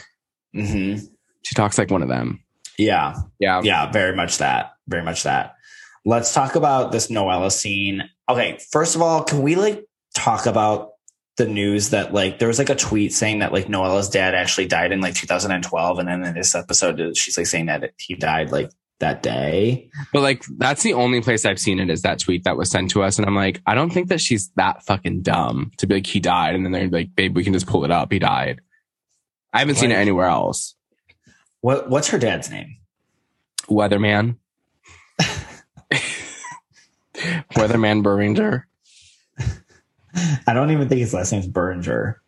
hmm She talks like one of them. Yeah, Yeah, yeah, very much that, very much that. Let's talk about this Noella scene. Okay, first of all, can we like talk about the news that like there was like a tweet saying that like Noella's dad actually died in like 2012, and then in this episode uh, she's like saying that he died like that day. But like that's the only place I've seen it is that tweet that was sent to us, and I'm like, I don't think that she's that fucking dumb to be like he died, and then they're like, babe, we can just pull it up. He died. I haven't seen it anywhere else. What what's her dad's name? Weatherman. Weatherman Beringer. I don't even think his last name's Berger.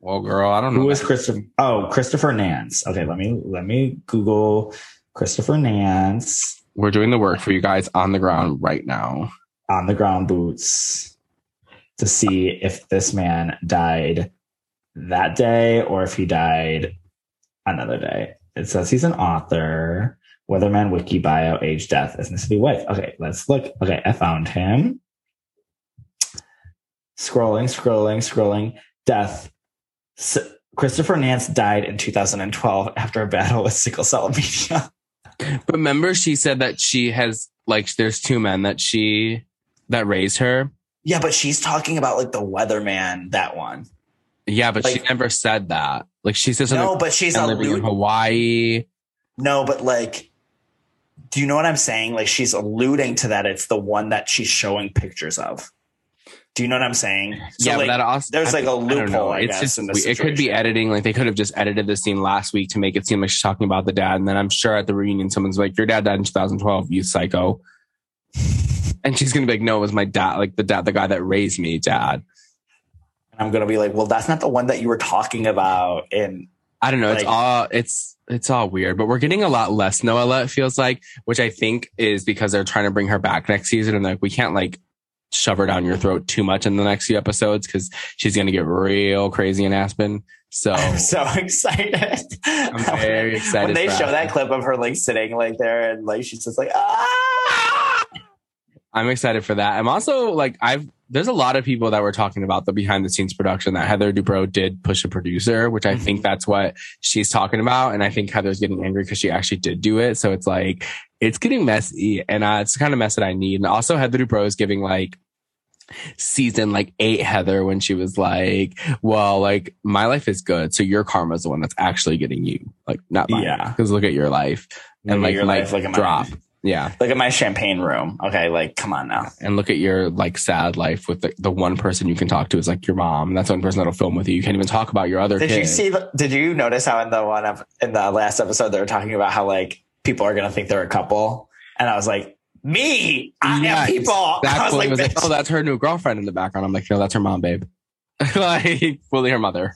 Well, girl, I don't know. Who is. Christopher? Oh, Christopher Nance. Okay, let me let me Google Christopher Nance We're doing the work for you guys on the ground right now. on the ground boots to see if this man died that day or if he died another day. It says he's an author. Weatherman Wiki bio, age, death, ethnicity, wife. Okay, let's look. Okay, I found him. Scrolling, scrolling, scrolling. Death. S- Christopher Nance died in 2012 after a battle with sickle cell anemia. But remember, she said that she has like there's two men that she that raised her. Yeah, but she's talking about like the weatherman, that one. Yeah, but she never said that. Like she says. No, but she's and living in Hawaii. No, but like, do you know what I'm saying? Like, she's alluding to that. It's the one that she's showing pictures of. Do you know what I'm saying? So, yeah, like, but that also there's like a loophole. I guess, just in this it could be editing. Like they could have just edited the scene last week to make it seem like she's talking about the dad, and then I'm sure at the reunion someone's like, "Your dad died in 2012, you psycho," and she's gonna be like, "No, it was my dad, like the dad, the guy that raised me, dad." I'm gonna be like, well, that's not the one that you were talking about. And I don't know. It's all it's it's all weird, but we're getting a lot less Noella. It feels like, which I think is because they're trying to bring her back next season, and like we can't like shove her down your throat too much in the next few episodes because she's gonna get real crazy in Aspen. So I'm so excited. I'm very excited when they show that clip of her like sitting like there and like she's just like ah. I'm excited for that. I'm also like I've there's a lot of people that were talking about the behind the scenes production that Heather Dubrow did push a producer, which I think that's what she's talking about. And I think Heather's getting angry because she actually did do it. So it's like it's getting messy, and uh, it's the kind of mess that I need. And also Heather Dubrow is giving like season like eight Heather when she was like, "Well, like my life is good, so your karma's the one that's actually getting you, like not mine." Yeah. because look at your life Look and like your my life, at drop. mine. Yeah. Look at my champagne room. Okay, like come on now. and look at your like sad life with the, the one person you can talk to is like your mom. That's the one person that'll film with you. You can't even talk about your other Did kids. you see? The, did you notice how in the one of in the last episode they were talking about how like people are gonna think they're a couple, and I was like, me, I Yeah, am people. I was like, was like, oh, that's her new girlfriend in the background. I'm like, no, that's her mom, babe. like fully her mother.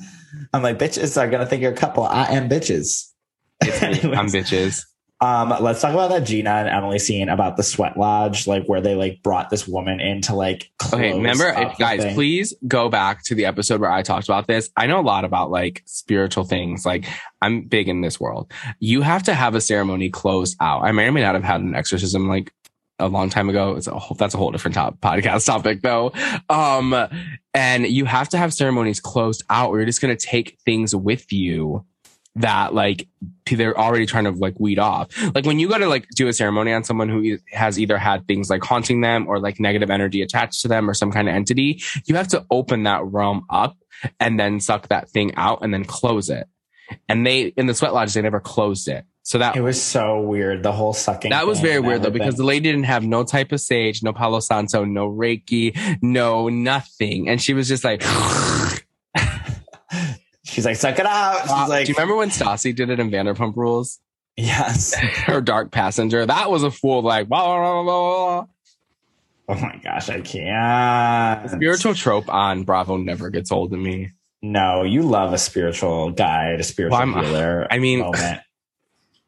I'm like, bitches are gonna think you're a couple. I am bitches. I'm bitches. Um, let's talk about that Gina and Emily scene about the sweat lodge, like where they like brought this woman in to like. Okay, remember, if, guys, thing. please go back to the episode where I talked about this. I know a lot about like spiritual things. Like I'm big in this world. You have to have a ceremony closed out. I may or may not have had an exorcism like a long time ago. It's a whole, that's a whole different top podcast topic though. Um, and you have to have ceremonies closed out where you're just going to take things with you that like they're already trying to like weed off. Like when you go to like do a ceremony on someone who has either had things like haunting them or like negative energy attached to them or some kind of entity, you have to open that realm up and then suck that thing out and then close it. And they in the sweat lodge they never closed it. So that It was so weird. The whole sucking. that was very weird though because the lady didn't have no type of sage, no Palo Santo, no Reiki, no nothing, and she was just like. She's like, suck it out. She's Uh, like, do you remember when Stassi did it in Vanderpump Rules? yes. Her Dark Passenger. That was a fool. Like, blah, blah, blah, blah. Oh my gosh, I can't. spiritual trope on Bravo never gets old to me. No, you love a spiritual guide, a spiritual Well, healer. I mean- moment.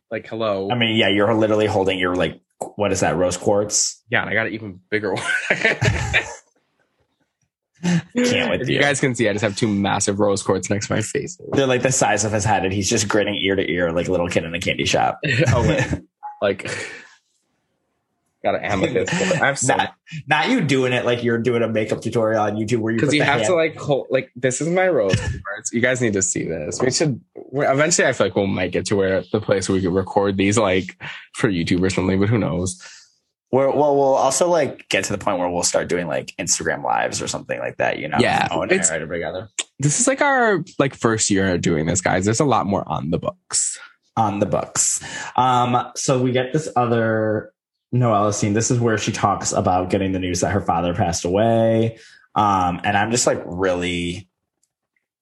Like, hello. I mean, yeah, you're literally holding your like, what is that, rose quartz? yeah, and I got an even bigger one. Can't with if you. you guys can see, I just have two massive rose quartz next to my face. They're like the size of his head, and he's just grinning ear to ear like a little kid in a candy shop. oh, wait. like, got an amethyst. I have so not, not you doing it like you're doing a makeup tutorial on YouTube where you because put you have hand- to like hold like this is my rose quartz. You guys need to see this. We should eventually. I feel like we might get to where the place where we could record these like for YouTube or something, but who knows? We're, well, we'll also like get to the point where we'll start doing like Instagram lives or something like that. You know, Yeah, Owen and it's- I together This is like our like first year of doing this, guys. There's a lot more on the books. on the books. Um, so we get this other Noella scene. This is where she talks about getting the news that her father passed away. Um, and I'm just like really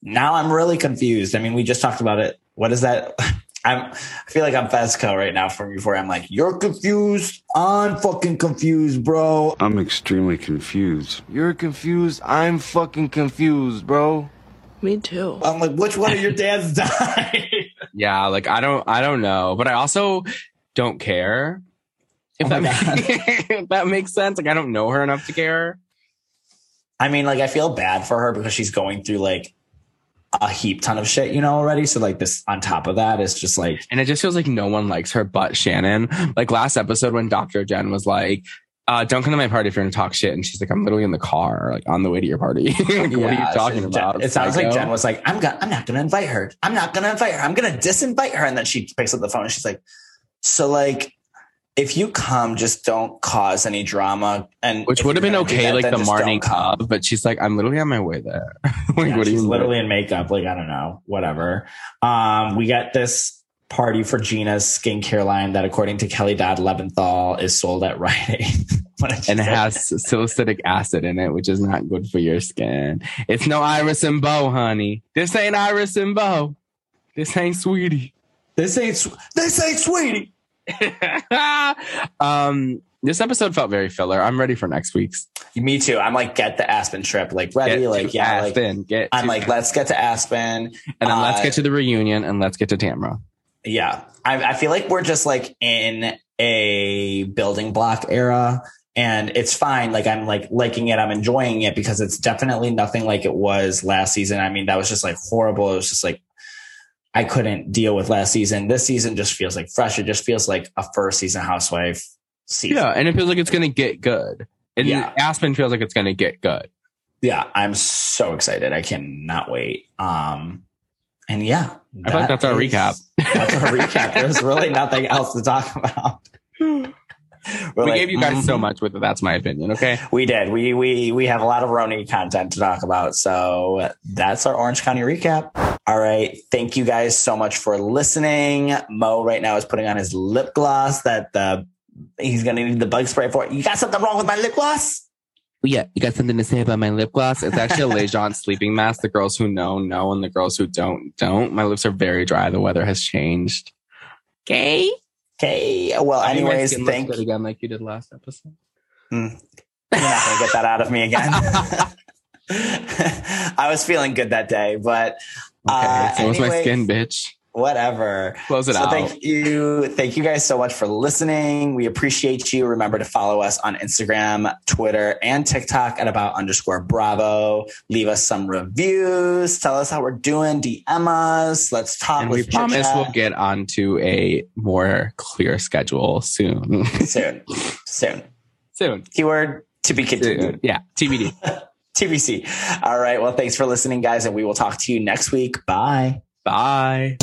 now I'm really confused. I mean, we just talked about it. What is that? I'm I feel like I'm Fesco right now from before. I'm like, you're confused. I'm fucking confused, bro. I'm extremely confused. You're confused. I'm fucking confused, bro. Me too. I'm like, which one of your dads died? Yeah, like I don't I don't know, but I also don't care. If Oh that makes, if that makes sense. Like I don't know her enough to care. I mean, like, I feel bad for her because she's going through like a heap ton of shit, you know, already. So like this on top of that is just like And it just feels like no one likes her but Shannon. Like last episode when Dr. Jen was like, uh, don't come to my party if you're gonna talk shit. And she's like, I'm literally in the car, like on the way to your party. like, what are you talking about? It sounds like? Jen was like, I'm gonna, I'm not gonna invite her. I'm not gonna invite her. I'm gonna disinvite her. And then she picks up the phone and she's like, so like, if you come, just don't cause any drama. And Which would have been okay, that, like the morning come. but she's like, I'm literally on my way there. like, Yeah, what she's you literally in makeup. Like, I don't know, whatever. Um, we got this party for Gina's skincare line that, according to Kelly Dodd Leventhal, is sold at Rite Aid. What did she and it has salicylic acid in it, which is not good for your skin. It's no Iris and Bo, honey. This ain't Iris and Bo. This ain't Sweetie. this ain't this ain't sweetie. um, this episode felt very filler. I'm ready for next week's. Me too. I'm like, get the Aspen trip, like ready, Get like yeah, like Aspen. get I'm like, let's get to Aspen, and then let's uh, get to the reunion and let's get to Tamra. yeah. I, I feel like we're just like in a building block era. And it's fine. Like I'm like liking it. I'm enjoying it because it's definitely nothing like it was last season. I mean, that was just like horrible. It was just like I couldn't deal with last season. This season just feels like fresh. It just feels like a first season housewife season. Yeah, and it feels like it's gonna get good. And Yeah. Aspen feels like it's gonna get good. Yeah, I'm so excited. I cannot wait. Um and yeah. I that that's our is- recap. That's our recap. There's really nothing else to talk about. We're like, gave you guys so mhm. much with it. That's my opinion. Okay. We did. We we we have a lot of RHONY content to talk about. So that's our Orange County recap. All right. Thank you guys so much for listening. Mo right now is putting on his lip gloss that the he's gonna need the bug spray for. You got something wrong with my lip gloss? Yeah, you got something to say about my lip gloss? It's actually a Laneige sleeping mask. The girls who know know, and the girls who don't don't. My lips are very dry. The weather has changed. Okay. Okay. Well, I think my anyways, looks thank good again, like you did last episode. Mm. You're not gonna get that out of me again. I was feeling good that day, but Okay, uh, so was my skin, bitch. Whatever. Close it so out. thank you, thank you guys so much for listening. We appreciate you. Remember to follow us on Instagram, Twitter, and TikTok at about underscore Bravo. Leave us some reviews. Tell us how we're doing. DM us. Let's talk. and we promise we'll get onto a more clear schedule soon. soon, soon, soon. Keyword to be continued. Yeah, TBD. TBC. All right. Well, thanks for listening, guys, and we will talk to you next week. Bye. Bye.